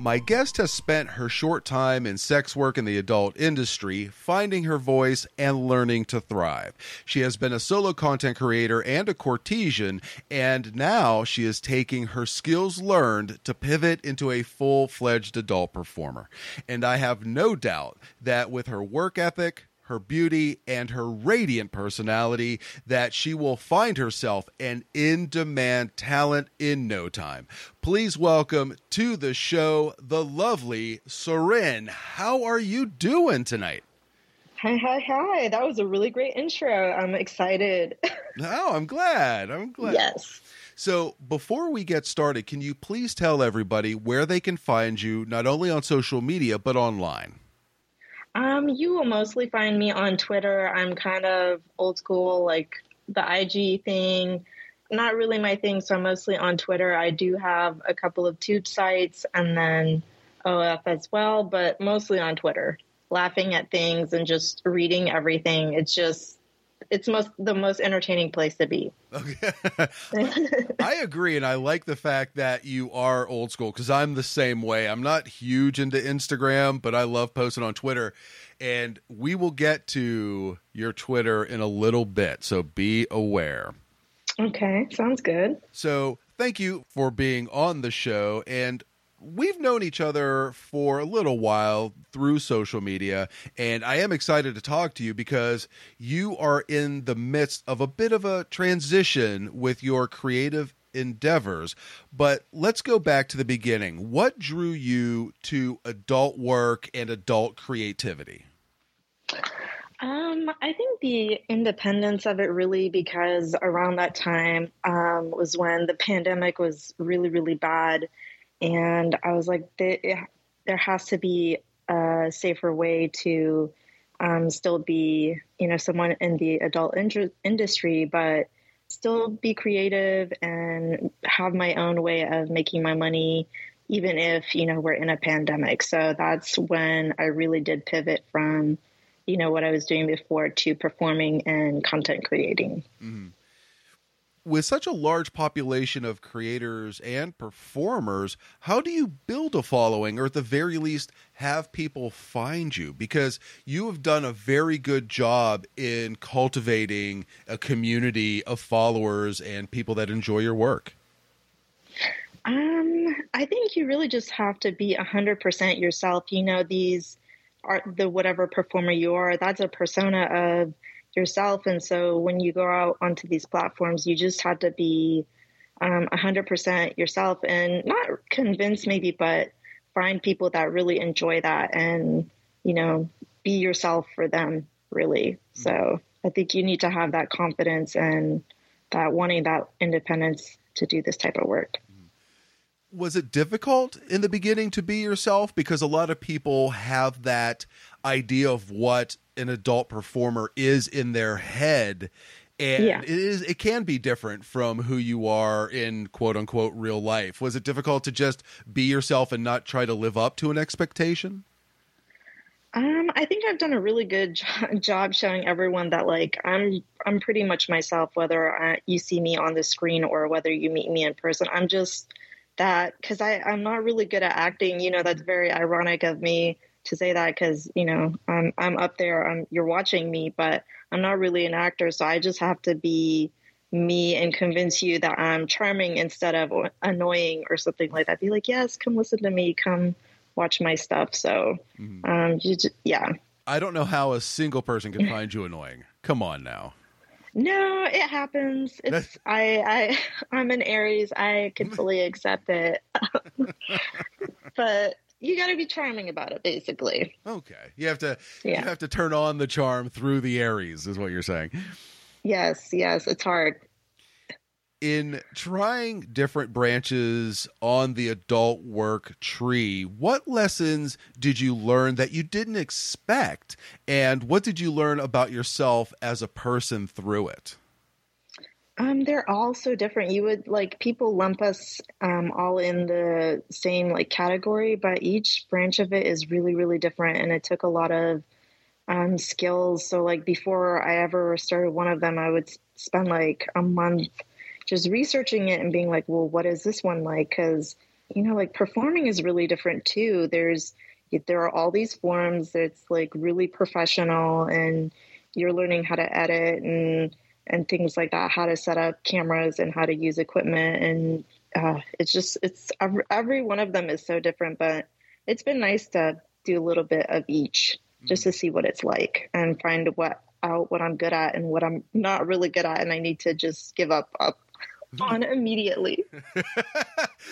My guest has spent her short time in sex work in the adult industry, finding her voice and learning to thrive. She has been a solo content creator and a courtesan, and now she is taking her skills learned to pivot into a full fledged adult performer. And I have no doubt that with her work ethic, her beauty and her radiant personality that she will find herself an in demand talent in no time. Please welcome to the show the lovely Soren. How are you doing tonight? Hi, hi, hi. That was a really great intro. I'm excited. Oh, I'm glad. I'm glad. yes. So, before we get started, can you please tell everybody where they can find you, not only on social media, but online? Um, you will mostly find me on Twitter. I'm kind of old school, like the IG thing. Not really my thing, so I'm mostly on Twitter. I do have a couple of tube sites and then OF as well, but mostly on Twitter. Laughing at things and just reading everything. It's just it's most the most entertaining place to be. Okay. I agree, and I like the fact that you are old school because I'm the same way. I'm not huge into Instagram, but I love posting on Twitter. And we will get to your Twitter in a little bit, so be aware. Okay, sounds good. So, thank you for being on the show. And we've known each other for a little while through social media, and I am excited to talk to you because you are in the midst of a bit of a transition with your creative endeavors. But let's go back to the beginning. What drew you to adult work and adult creativity? Um, I think the independence of it really because around that time um, was when the pandemic was really, really bad and I was like, there, has to be a safer way to um, still be, you know, someone in the adult in- industry, but still be creative and have my own way of making my money, even if you know we're in a pandemic. So that's when I really did pivot from, you know, what I was doing before to performing and content creating. Mm-hmm with such a large population of creators and performers, how do you build a following or at the very least have people find you? Because you have done a very good job in cultivating a community of followers and people that enjoy your work. Um, I think you really just have to be 100% yourself. You know, these are the whatever performer you are, that's a persona of yourself. And so when you go out onto these platforms, you just have to be um, 100% yourself and not convince maybe, but find people that really enjoy that and, you know, be yourself for them, really. Mm-hmm. So I think you need to have that confidence and that wanting that independence to do this type of work was it difficult in the beginning to be yourself because a lot of people have that idea of what an adult performer is in their head and yeah. it is it can be different from who you are in quote unquote real life was it difficult to just be yourself and not try to live up to an expectation um, I think I've done a really good jo- job showing everyone that like I'm I'm pretty much myself whether I, you see me on the screen or whether you meet me in person. I'm just that because I I'm not really good at acting. You know, that's very ironic of me to say that because you know I'm I'm up there. I'm you're watching me, but I'm not really an actor. So I just have to be me and convince you that I'm charming instead of annoying or something like that. Be like, yes, come listen to me. Come watch my stuff. So, mm-hmm. um, just, yeah. I don't know how a single person can find you annoying. Come on now. No, it happens. It's I I I'm an Aries. I can fully accept it. but you got to be charming about it basically. Okay. You have to yeah. you have to turn on the charm through the Aries is what you're saying. Yes, yes, it's hard in trying different branches on the adult work tree, what lessons did you learn that you didn't expect? And what did you learn about yourself as a person through it? Um, they're all so different. You would like people lump us um, all in the same like category, but each branch of it is really, really different. And it took a lot of um, skills. So, like, before I ever started one of them, I would spend like a month just researching it and being like, well, what is this one like? Because, you know, like performing is really different too. There's, there are all these forms that's like really professional and you're learning how to edit and, and things like that, how to set up cameras and how to use equipment. And uh, it's just, it's every, every one of them is so different, but it's been nice to do a little bit of each just to mm. see what it's like and find what out what I'm good at and what I'm not really good at and I need to just give up up mm-hmm. on immediately.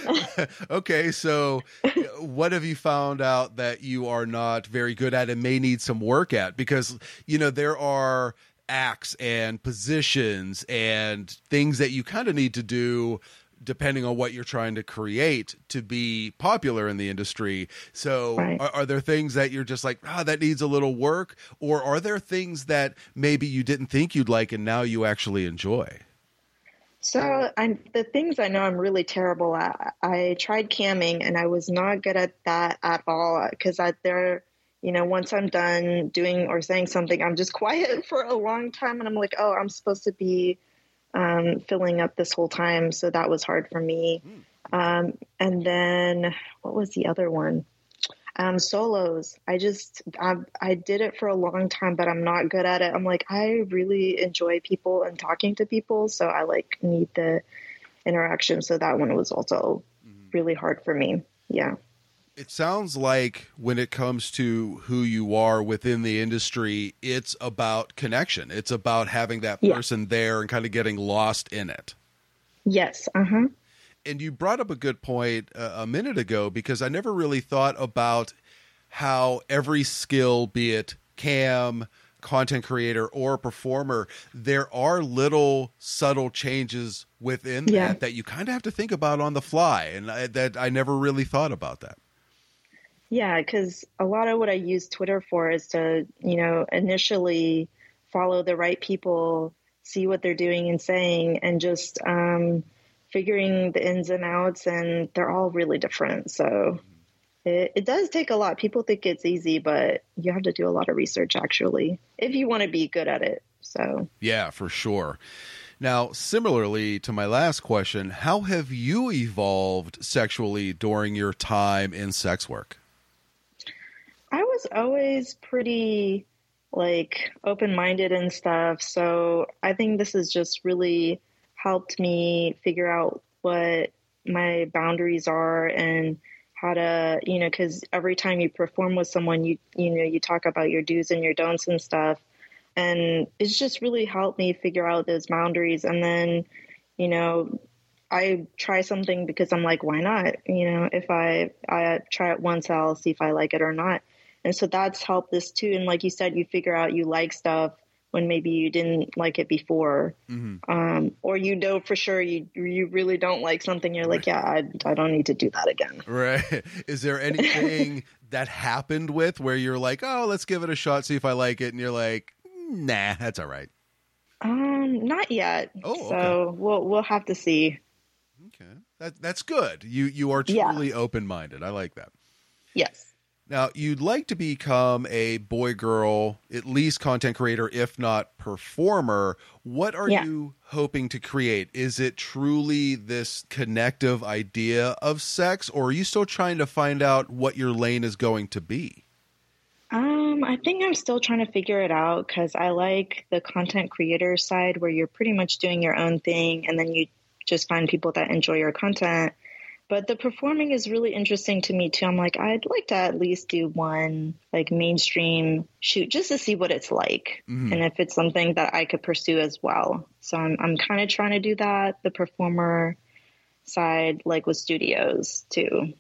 okay, so uh, what have you found out that you are not very good at and may need some work at? Because, you know, there are acts and positions and things that you kind of need to do depending on what you're trying to create to be popular in the industry. So, right. are, are, there things that you're just like, ah, oh, that needs a little work? Or are there things that maybe you didn't think you'd like and now you actually enjoy? So I'm the things I know I'm really terrible at. I tried camming and I was not good at that at all because there you know, once I'm done doing or saying something, I'm just quiet for a long time. And I'm like, oh, I'm supposed to be um, filling up this whole time. So that was hard for me. Um, and then what was the other one? Um, solos. I just, I, I did it for a long time, but I'm not good at it. I'm like, I really enjoy people and talking to people. So I like need the interaction. So that one was also really hard for me. Yeah. It sounds like when it comes to who you are within the industry, it's about connection. It's about having that Yeah. person there and kind of getting lost in it. Yes. Uh huh. And you brought up a good point uh, a minute ago because I never really thought about how every skill, be it cam, content creator, or performer, there are little subtle changes within Yeah. that that you kind of have to think about on the fly. And I, that I never really thought about that. Yeah, because a lot of what I use Twitter for is to, you know, initially follow the right people, see what they're doing and saying, and just um, figuring the ins and outs. And they're all really different. So it, it does take a lot. People think it's easy, but you have to do a lot of research actually if you want to be good at it. So. Yeah, for sure. Now, similarly to my last question, how have you evolved sexually during your time in sex work? I was always pretty like open minded and stuff. So I think this has just really helped me figure out what my boundaries are and how to, you know, because every time you perform with someone, you, you know, you talk about your do's and your don'ts and stuff. And it's just really helped me figure out those boundaries. And then, you know, I try something because I'm like, why not? You know, if I I try it once, I'll see if I like it or not. And so that's helped this too. And like you said, you figure out you like stuff when maybe you didn't like it before, um, or you know for sure you you really don't like something. You're like, yeah, I, I don't need to do that again. Right. Is there anything that happened with where you're like, oh, let's give it a shot, see if I like it, and you're like, nah, that's all right. Um, not yet. Oh, so we'll we'll have to see. Okay, that that's good. You you are Yeah. truly open minded. I like that. Yes. Now, you'd like to become a boy girl, at least content creator, if not performer. What are Yeah. you hoping to create? Is it truly this connective idea of sex, or are you still trying to find out what your lane is going to be? Um, I think I'm still trying to figure it out because I like the content creator side where you're pretty much doing your own thing and then you just find people that enjoy your content. But the performing is really interesting to me too. I'm like, I'd like to at least do one like mainstream shoot just to see what it's like Mhm. and if it's something that I could pursue as well. So I'm I'm kind of trying to do that, the performer side, like with studios too.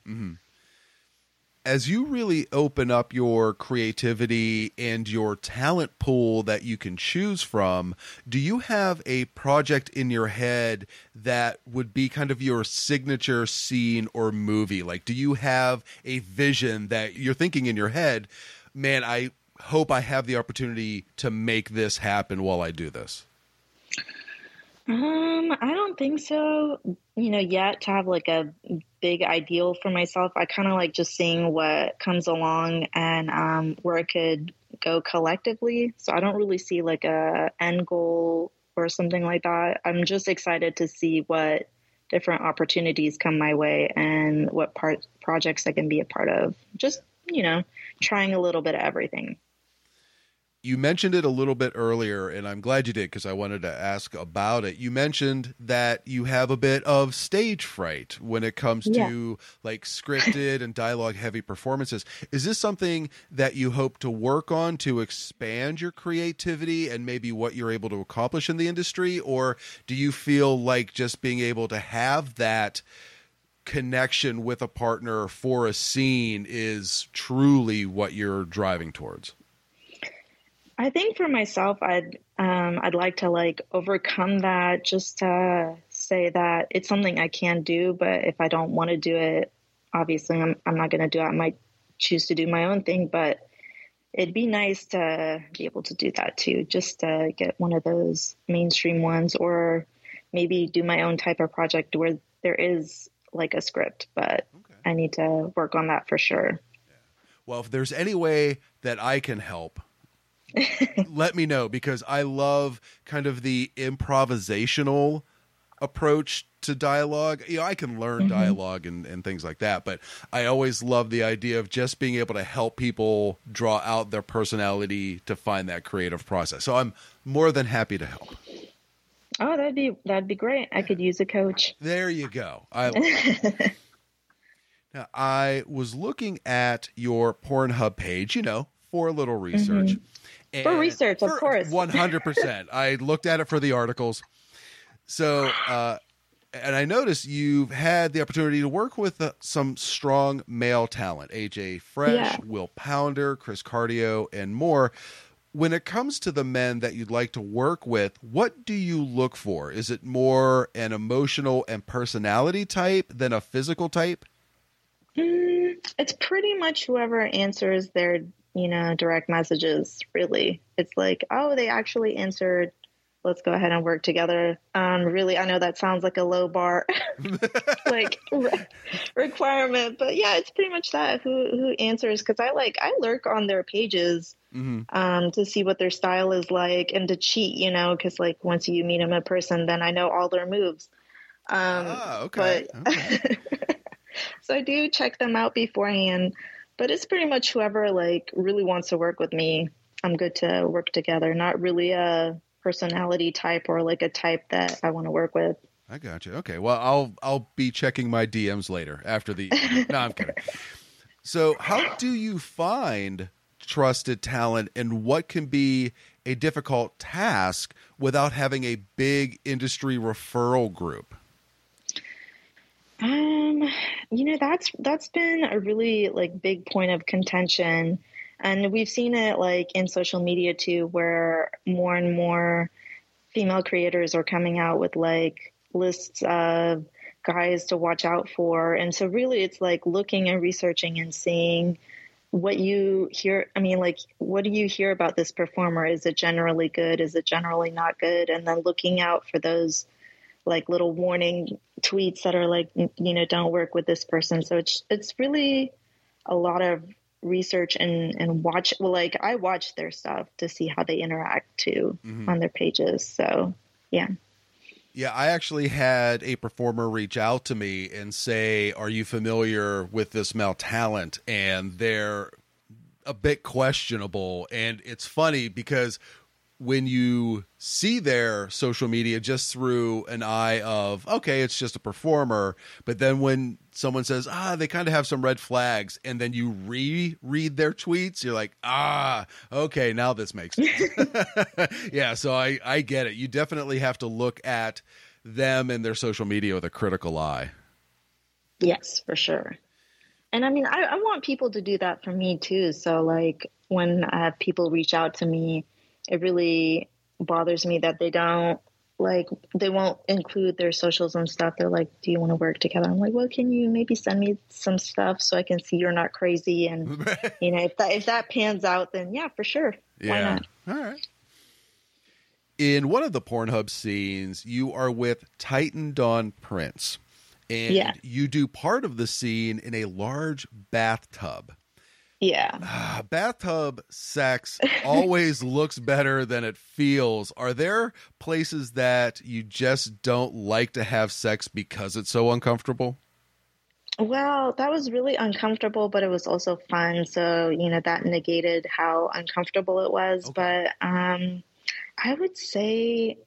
As you really open up your creativity and your talent pool that you can choose from, do you have a project in your head that would be kind of your signature scene or movie? Like, do you have a vision that you're thinking in your head, man, I hope I have the opportunity to make this happen while I do this? Um, I don't think so, you know, yet to have like a big ideal for myself. I kind of like just seeing what comes along and um, where it could go collectively. So I don't really see like a end goal or something like that. I'm just excited to see what different opportunities come my way and what part projects I can be a part of. Just, you know, trying a little bit of everything. You mentioned it a little bit earlier, and I'm glad you did because I wanted to ask about it. You mentioned that you have a bit of stage fright when it comes Yeah. to like scripted and dialogue heavy performances. Is this something that you hope to work on to expand your creativity and maybe what you're able to accomplish in the industry? Or do you feel like just being able to have that? connection with a partner for a scene is truly what you're driving towards. I think for myself, I'd um, I'd like to like overcome that, just to say that it's something I can do. But if I don't want to do it, obviously I'm I'm not going to do it. I might choose to do my own thing, but it'd be nice to be able to do that too, just to get one of those mainstream ones, or maybe do my own type of project where there is like a script. But I need to work on that for sure. Well, if there's any way that I can help, let me know because I love kind of the improvisational approach to dialogue. You know, I can learn Mhm. dialogue and, and things like that, but I always love the idea of just being able to help people draw out their personality to find that creative process. So I'm more than happy to help. Oh, that'd be that'd be great. I could use a coach. There you go. I now, I was looking at your Pornhub page, you know, for a little research. Mm-hmm. For research, of course. One hundred percent. I looked at it for the articles. So, uh, and I noticed you've had the opportunity to work with uh, some strong male talent: AJ Fresh, Yeah. Will Pounder, Chris Cardio, and more. When it comes to the men that you'd like to work with, what do you look for? Is it more an emotional and personality type than a physical type? Mm, it's pretty much whoever answers their, you know, direct messages, really. It's like, oh, they actually answered. Let's go ahead and work together. Um, really, I know that sounds like a low bar, like re- requirement, but yeah, it's pretty much that. Who who answers? Because I like I lurk on their pages hmm um, to see what their style is like and to cheat, you know, because like once you meet them in person, then I know all their moves. Um, ah, okay. but okay. so I do check them out beforehand. But it's pretty much whoever like really wants to work with me. I'm good to work together. Not really a personality type or like a type that I want to work with. I got you. Okay. Well, I'll I'll be checking my DMs later after the. no, I'm kidding. So, how do you find trusted talent, and what can be a difficult task without having a big industry referral group? Um, you know, that's that's been a really like big point of contention. And we've seen it like in social media too, where more and more female creators are coming out with like lists of guys to watch out for. And so really it's like looking and researching and seeing what you hear. I mean, like, what do you hear about this performer? Is it generally good? Is it generally not good? And then looking out for those like little warning tweets that are like, you know, don't work with this person. So it's it's really a lot of research and and watch. Well, like I watch their stuff to see how they interact too Mhm. on their pages. So yeah. Yeah, I actually had a performer reach out to me and say, "Are you familiar with this male talent?" And they're a bit questionable, and it's funny because when you see their social media just through an eye of okay it's just a performer but then when someone says ah they kind of have some red flags and then you reread their tweets you're like ah okay now this makes sense yeah so i i get it you definitely have to look at them and their social media with a critical eye Yes, for sure. And I mean, I, I want people to do that for me too. So, like, when I have people reach out to me, it really bothers me that they don't, like, they won't include their socials and stuff. They're like, Do you want to work together? I'm like, Well, can you maybe send me some stuff so I can see you're not crazy? And, you know, if that, if that pans out, then yeah, for sure. Why not? All right. In one of the Pornhub scenes, you are with Titan Dawn Prince, and Yeah. you do part of the scene in a large bathtub. Yeah. Ah, bathtub sex always looks better than it feels. Are there places that you just don't like to have sex because it's so uncomfortable? Well, that was really uncomfortable, but it was also fun. So, you know, that negated how uncomfortable it was. Okay. But um, I would say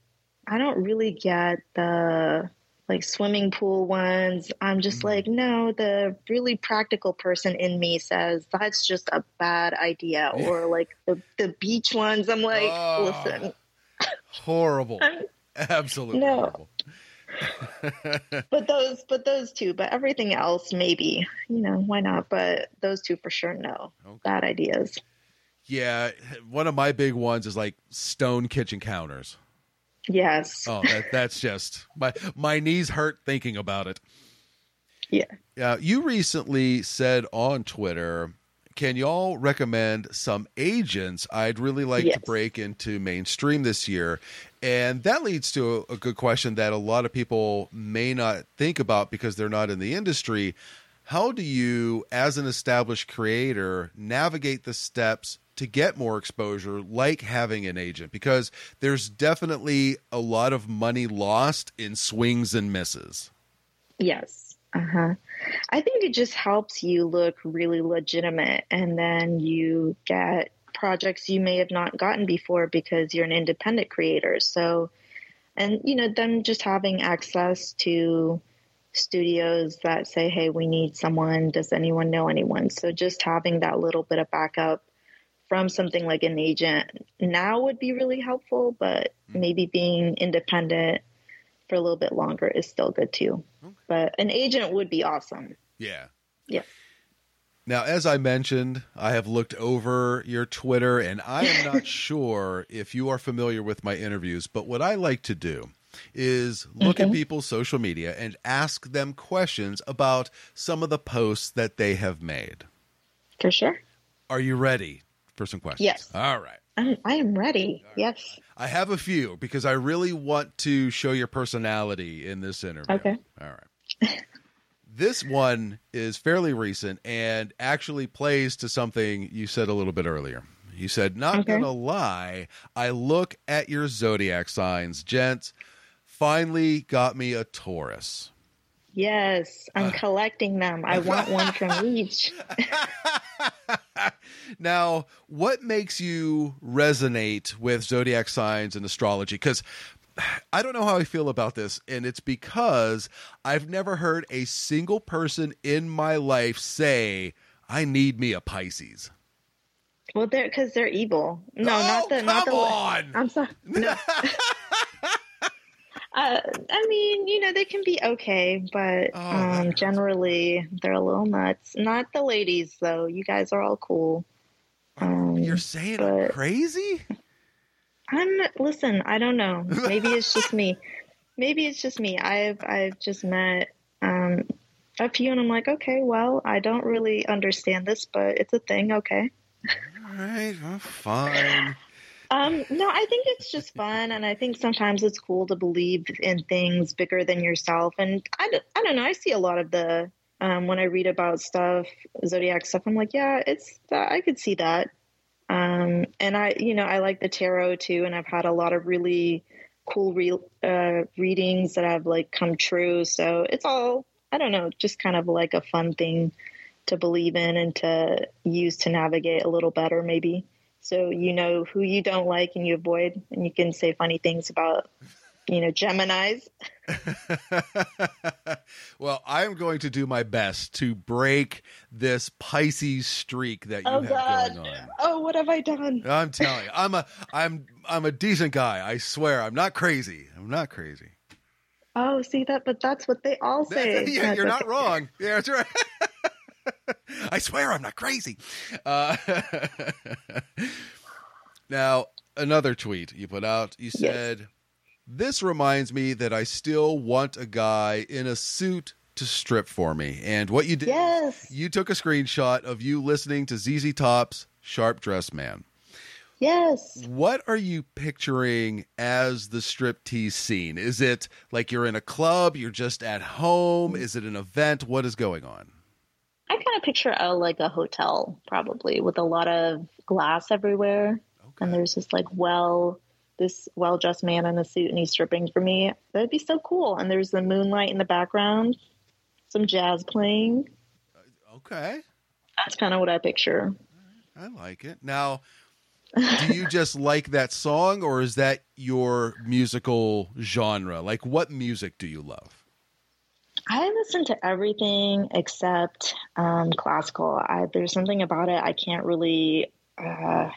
I don't really get the like swimming pool ones. I'm just Mhm. like, no, the really practical person in me says that's just a bad idea. Or like the, the beach ones, I'm like, Oh. listen, Horrible. Absolutely No. horrible. but those, but those two, but everything else, maybe, you know, why not? But those two for sure, no, Okay. bad ideas. Yeah, one of my big ones is like stone kitchen counters. Yes. Oh, that, that's just my my knees hurt thinking about it. Yeah. Yeah, you recently said on Twitter, can y'all recommend some agents I'd really like to break into mainstream this year? And that leads to a, a good question that a lot of people may not think about because they're not in the industry. how do you, as an established creator, navigate the steps to get more exposure, like having an agent? Because there's definitely a lot of money lost in swings and misses. Yes. Uh huh. I think it just helps you look really legitimate, and then you get projects you may have not gotten before because you're an independent creator. So, and you know, them just having access to studios that say, hey, we need someone. Does anyone know anyone? So, just having that little bit of backup from something like an agent now would be really helpful, but mm-hmm. maybe being independent for a little bit longer is still good too. Okay. But an agent would be awesome. Yeah. Yeah. Now, as I mentioned, I have looked over your Twitter and I am not sure if you are familiar with my interviews, but what I like to do is look at mm-hmm. people's social media and ask them questions about some of the posts that they have made. For sure. Are you ready for some questions? Yes. All right. I'm, I am ready. Right. Yes. I have a few because I really want to show your personality in this interview. Okay. All right. this one is fairly recent and actually plays to something you said a little bit earlier. You said, Not okay. gonna lie, I look at your zodiac signs, gents. Finally got me a Taurus. Yes, I'm uh, collecting them. I want one from each. now, what makes you resonate with zodiac signs and astrology? Because I don't know how I feel about this, and it's because I've never heard a single person in my life say, "I need me a Pisces." Well, they're because they're evil. No, oh, not the. Come not the. On. I'm sorry. No. Uh, I mean, you know, they can be okay, but oh, um, generally they're a little nuts. Not the ladies, though. You guys are all cool. Um, You're saying but... I'm crazy? I'm listen. I don't know. Maybe it's just me. Maybe it's just me. I've I've just met um, a few, and I'm like, okay, well, I don't really understand this, but it's a thing. Okay. All right, well, fine. Um, no, I think it's just fun, and I think sometimes it's cool to believe in things bigger than yourself. And I, I don't know. I see a lot of the um, when I read about stuff, zodiac stuff. I'm like, yeah, it's I could see that. Um, and I, you know, I like the tarot too, and I've had a lot of really cool re- uh, readings that have like come true. So it's all, I don't know, just kind of like a fun thing to believe in and to use to navigate a little better, maybe. So you know who you don't like and you avoid, and you can say funny things about you know, Geminis. well, I'm going to do my best to break this Pisces streak that you oh, have God. going on. Oh, what have I done? I'm telling you, I'm a I'm I'm a decent guy. I swear, I'm not crazy. I'm not crazy. Oh, see that, but that's what they all say. yeah, you're not wrong. Yeah, that's right. I swear, I'm not crazy. Uh, now, another tweet you put out. You said. Yes this reminds me that I still want a guy in a suit to strip for me. And what you did, yes. you took a screenshot of you listening to ZZ Top's Sharp Dressed Man. Yes. What are you picturing as the striptease scene? Is it like you're in a club, you're just at home? Is it an event? What is going on? I kind of picture a like a hotel probably with a lot of glass everywhere. Okay. And there's this like well this well dressed man in a suit and he's stripping for me. That'd be so cool. And there's the moonlight in the background, some jazz playing. Uh, okay. That's kind of what I picture. I like it. Now, do you just like that song or is that your musical genre? Like, what music do you love? I listen to everything except um, classical. I, there's something about it I can't really. Uh,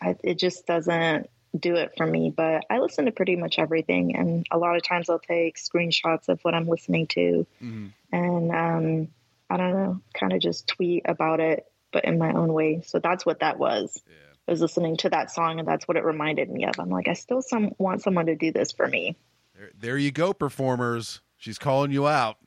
I, it just doesn't do it for me. But I listen to pretty much everything, and a lot of times I'll take screenshots of what I'm listening to, mm-hmm. and um, I don't know, kind of just tweet about it, but in my own way. So that's what that was. Yeah. I was listening to that song, and that's what it reminded me of. I'm like, I still some want someone to do this for me. There, there you go, performers. She's calling you out.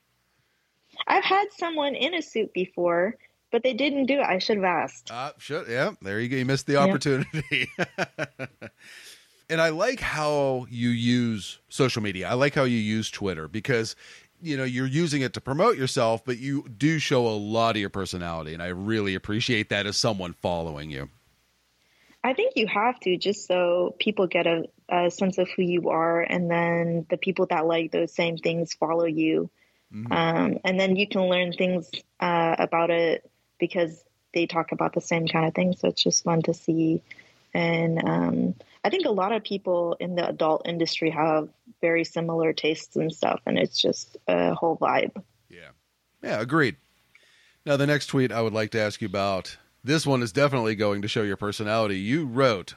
I've had someone in a suit before, but they didn't do it. I should have asked. Uh, should, yeah, there you go. You missed the opportunity. and I like how you use social media. I like how you use Twitter because you know you're using it to promote yourself, but you do show a lot of your personality, and I really appreciate that as someone following you. I think you have to just so people get a, a sense of who you are, and then the people that like those same things follow you, Mhm. um, and then you can learn things uh, about it because they talk about the same kind of things. So it's just fun to see, and um, I think a lot of people in the adult industry have very similar tastes and stuff, and it's just a whole vibe. Yeah. Yeah, agreed. Now, the next tweet I would like to ask you about this one is definitely going to show your personality. You wrote,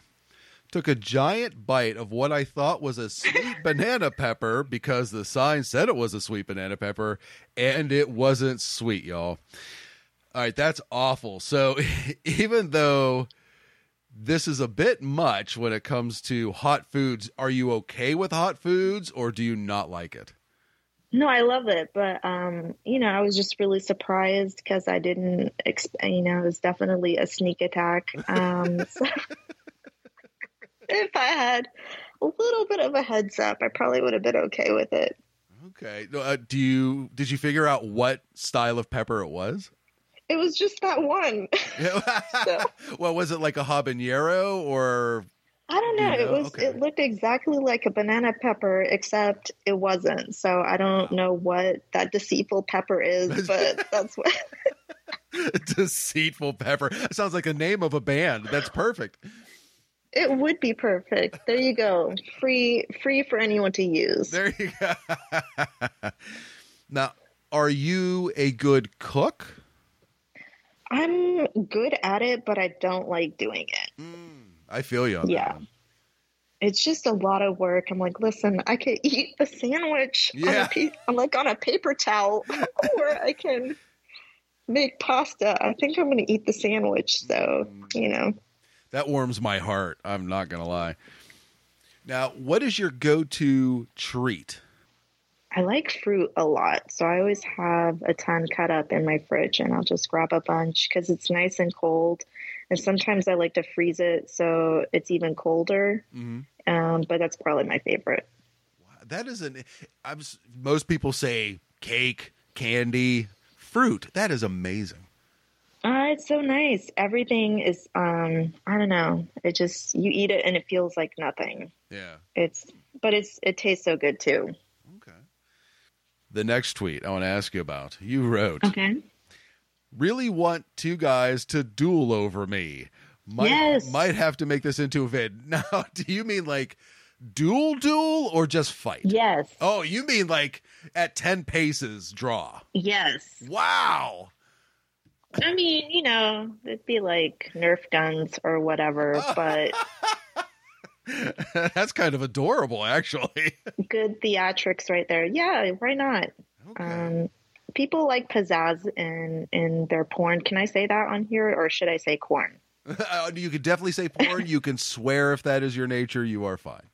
Took a giant bite of what I thought was a sweet banana pepper because the sign said it was a sweet banana pepper, and it wasn't sweet, y'all. All right, that's awful. So, even though this is a bit much when it comes to hot foods, are you okay with hot foods or do you not like it? No, I love it, but um, you know, I was just really surprised because I didn't, exp- you know, it was definitely a sneak attack. Um, so if I had a little bit of a heads up, I probably would have been okay with it. Okay. Uh, do you did you figure out what style of pepper it was? It was just that one. well, was it like a habanero or I don't know. You know? It was. Okay. It looked exactly like a banana pepper, except it wasn't. So I don't know what that deceitful pepper is, but that's what. deceitful pepper? It sounds like a name of a band. That's perfect. It would be perfect. There you go. Free, free for anyone to use. There you go. now, are you a good cook? I'm good at it, but I don't like doing it. Mm. I feel you on that Yeah. It's just a lot of work. I'm like, listen, I could eat a sandwich on Yeah. a piece, I'm like on a paper towel, or I can make pasta. I think I'm going to eat the sandwich. So, mm. you know, That warms my heart. I'm not going to lie. Now, what is your go-to treat? I like fruit a lot. So I always have a ton cut up in my fridge and I'll just grab a bunch because it's nice and cold. And sometimes I like to freeze it so it's even colder. Mhm. Um, but that's probably my favorite. That is an. I'm, most people say cake, candy, fruit. That is amazing. Uh, it's so nice. Everything is, um, I don't know. It just, you eat it and it feels like nothing. Yeah. It's, but it's, it tastes so good too. Okay. The next tweet I want to ask you about. You wrote, Okay. "Really want two guys to duel over me. Might, Yes. Might have to make this into a vid. Now, do you mean like duel duel or just fight? Yes. Oh, you mean like at 10 paces draw. Yes. Wow. I mean, you know, it'd be like Nerf guns or whatever, but That's kind of adorable, actually. good theatrics right there. Yeah, why not? Okay. Um, people like pizzazz in in their porn. Can I say that on here, or should I say corn? Uh, you could definitely say porn. You can swear if that is your nature. You are fine.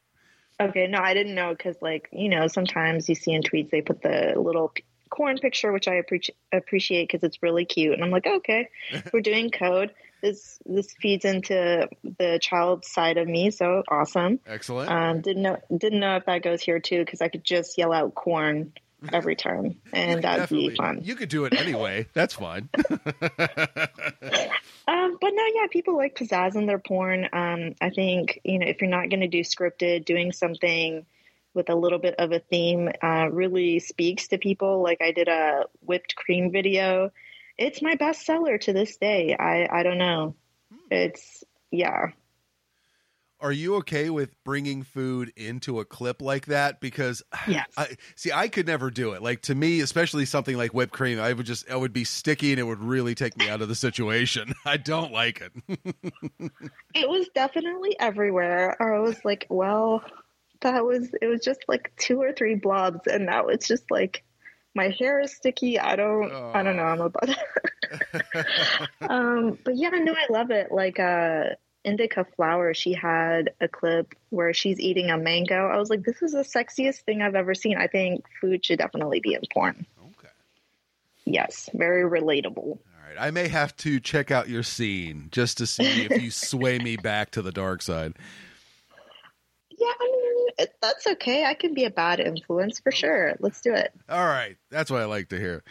Okay, no, I didn't know because, like, you know, sometimes you see in tweets they put the little p- corn picture, which I appreci- appreciate because it's really cute, and I'm like, okay, we're doing code. This this feeds into the child side of me, so awesome. Excellent. Um, didn't know didn't know if that goes here too because I could just yell out corn every time, and that'd be fun. You could do it anyway. That's fine. Um, but no, yeah, people like pizzazz in their porn. Um, I think you know if you're not going to do scripted, doing something with a little bit of a theme uh, really speaks to people. Like I did a whipped cream video. It's my best seller to this day. I I don't know. It's yeah. Are you okay with bringing food into a clip like that? Because Yes. I see, I could never do it. Like to me, especially something like whipped cream, I would just, I would be sticky, and it would really take me out of the situation. I don't like it. It was definitely everywhere. Or I was like, well, that was it was just like two or three blobs, and now it's just like my hair is sticky. I don't I don't know. I'm a about um, but yeah, no, I love it. Like uh, Indica Flower, she had a clip where she's eating a mango. I was like, this is the sexiest thing I've ever seen. I think food should definitely be in porn. okay. Yes, very relatable. All right. I may have to check out your scene just to see if you sway me back to the dark side. Yeah, I mean, that's okay. I can be a bad influence for sure. Let's do it. All right. That's what I like to hear.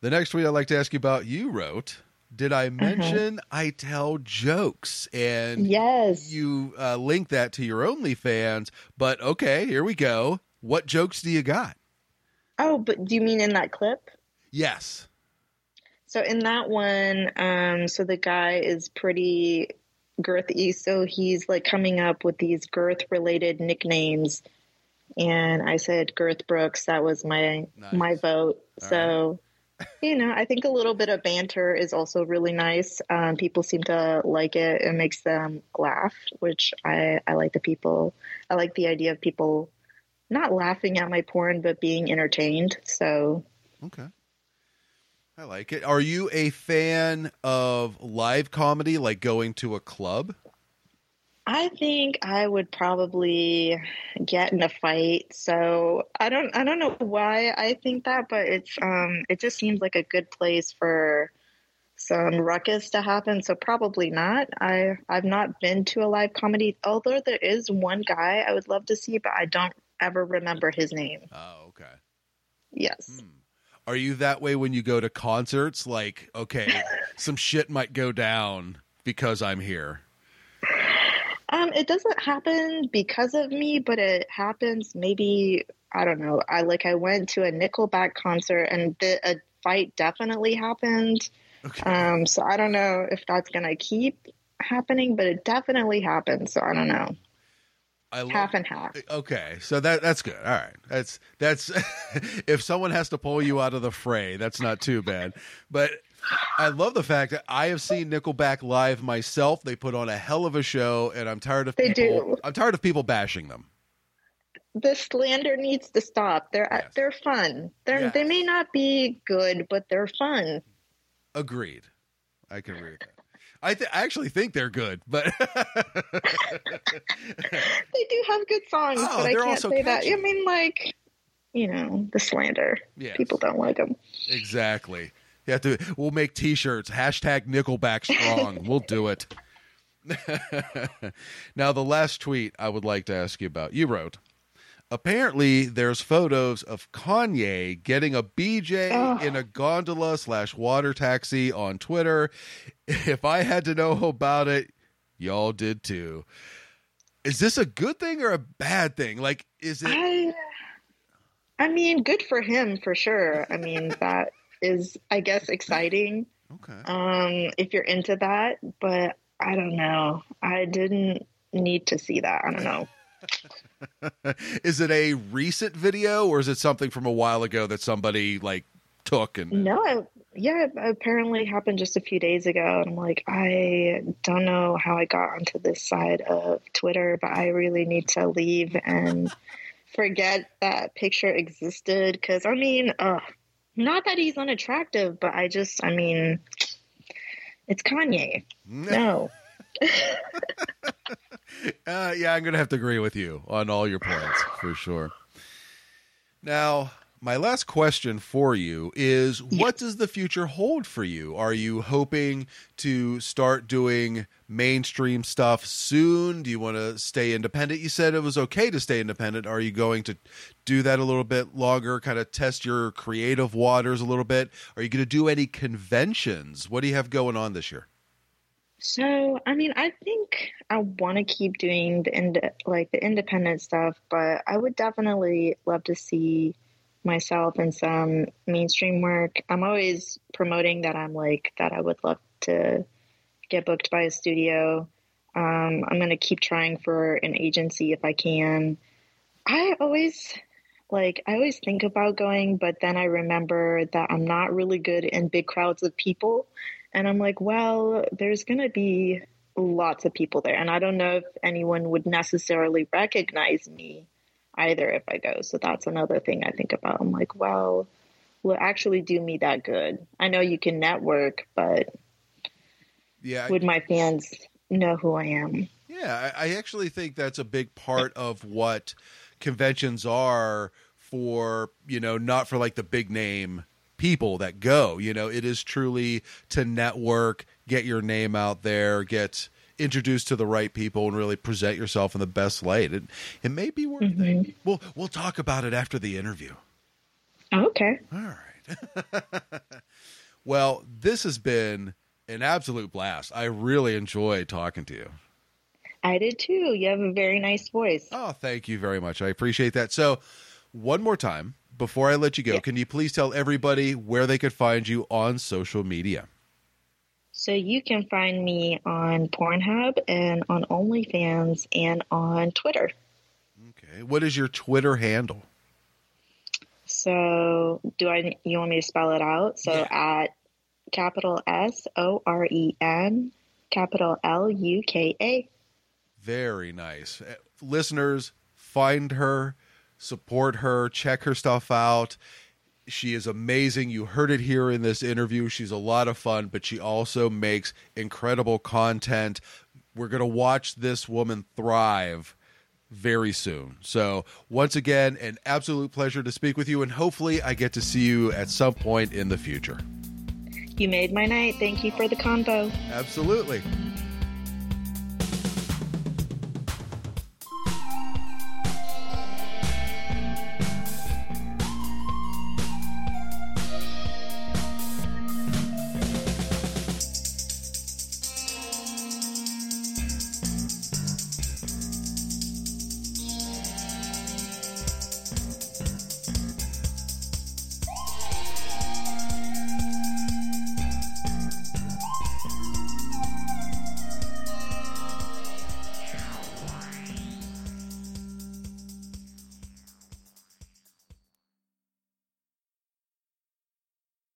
The next tweet I'd like to ask you about, you wrote, Did I mention I tell jokes? And Yes. you uh, link that to your OnlyFans. But okay, here we go. What jokes do you got? Oh, but do you mean in that clip? Yes. So in that one, um, so the guy is pretty girthy, so he's like coming up with these girth-related nicknames, and I said Girth Brooks. That was my Nice. my vote. All so. You know, I think a little bit of banter is also really nice. Um, people seem to like it. It makes them laugh, which I, I like the people. I like the idea of people not laughing at my porn, but being entertained. So Okay. I like it. Are you a fan of live comedy, like going to a club? I think I would probably get in a fight. So I don't I don't know why I think that, but it's um it just seems like a good place for some ruckus to happen. So probably not. I I've not been to a live comedy, although there is one guy I would love to see, but I don't ever remember his name. Oh, okay. Yes. Are you that way when you go to concerts? Like, okay, some shit might go down because I'm here. Um, it doesn't happen because of me, but it happens maybe I don't know. I like I went to a Nickelback concert and the, a fight definitely happened. Okay. Um, so I don't know if that's gonna keep happening, but it definitely happened. So I don't know, I love, half and half. Okay, so that that's good. All right, that's that's if someone has to pull you out of the fray, that's not too bad. But I love the fact that I have seen Nickelback live myself. They put on a hell of a show, and I'm tired of They people. do. I'm tired of people bashing them. The slander needs to stop. They're Yes. they're fun. They're Yes. they may not be good, but they're fun. Agreed. I can agree with that. I, th- I actually think they're good, but They do have good songs, Oh, but I can't also say that. catchy. I mean, like you know, the slander. Yes. People don't like them. exactly. You have to. We'll make T-shirts. Hashtag Nickelback strong. we'll do it. now, the last tweet I would like to ask you about. You wrote. Apparently, there's photos of Kanye getting a BJ Ugh. in a gondola slash water taxi on Twitter. If I had to know about it, y'all did too. Is this a good thing or a bad thing? Like, is it? I, I mean, good for him for sure. I mean, that is, I guess, exciting Okay. um, if you're into that. But I don't know. I didn't need to see that. I don't know. is it a recent video or is it something from a while ago that somebody like took and No, yeah, it apparently happened just a few days ago. And I'm like, I don't know how I got onto this side of Twitter, but I really need to leave and forget that picture existed. Because, I mean, uh, not that he's unattractive, but I just, I mean, it's Kanye. No. Uh, yeah, I'm going to have to agree with you on all your points for sure. Now, my last question for you is what does the future hold for you? Are you hoping to start doing mainstream stuff soon? Do you want to stay independent? You said it was okay to stay independent. Are you going to do that a little bit longer, kind of test your creative waters a little bit? Are you going to do any conventions? What do you have going on this year? So, I mean, I think I want to keep doing the ind- like the independent stuff, but I would definitely love to see myself in some mainstream work. I'm always promoting that I'm like that I would love to get booked by a studio. Um, I'm going to keep trying for an agency if I can. I always like I always think about going, but then I remember that I'm not really good in big crowds of people. And I'm like, well, there's going to be lots of people there. And I don't know if anyone would necessarily recognize me either if I go. So that's another thing I think about. I'm like, well, will it actually do me that good? I know you can network, but Yeah, would my fans know who I am? Yeah, I, I actually think that's a big part of what conventions are for, you know, not for like the big name people that go. You know, it is truly to network, get your name out there, get introduced to the right people and really present yourself in the best light. It it may be worth Mm-hmm. it. We'll we'll talk about it after the interview. Okay. All right. well, this has been an absolute blast. I really enjoyed talking to you. I did too. You have a very nice voice. Oh, thank you very much. I appreciate that. So, one more time before I let you go, Yeah. can you please tell everybody where they could find you on social media? So you can find me on Pornhub and on OnlyFans and on Twitter. Okay. What is your Twitter handle? So do I? You want me to spell it out? So Yeah. at capital S O R E N, capital L U K A. Very nice. Uh, Listeners, find her, support her, check her stuff out. She is amazing. You heard it here in this interview. She's a lot of fun, but she also makes incredible content. We're going to watch this woman thrive very soon. So, once again, an absolute pleasure to speak with you, and hopefully, I get to see you at some point in the future. You made my night. Thank you for the convo. Absolutely.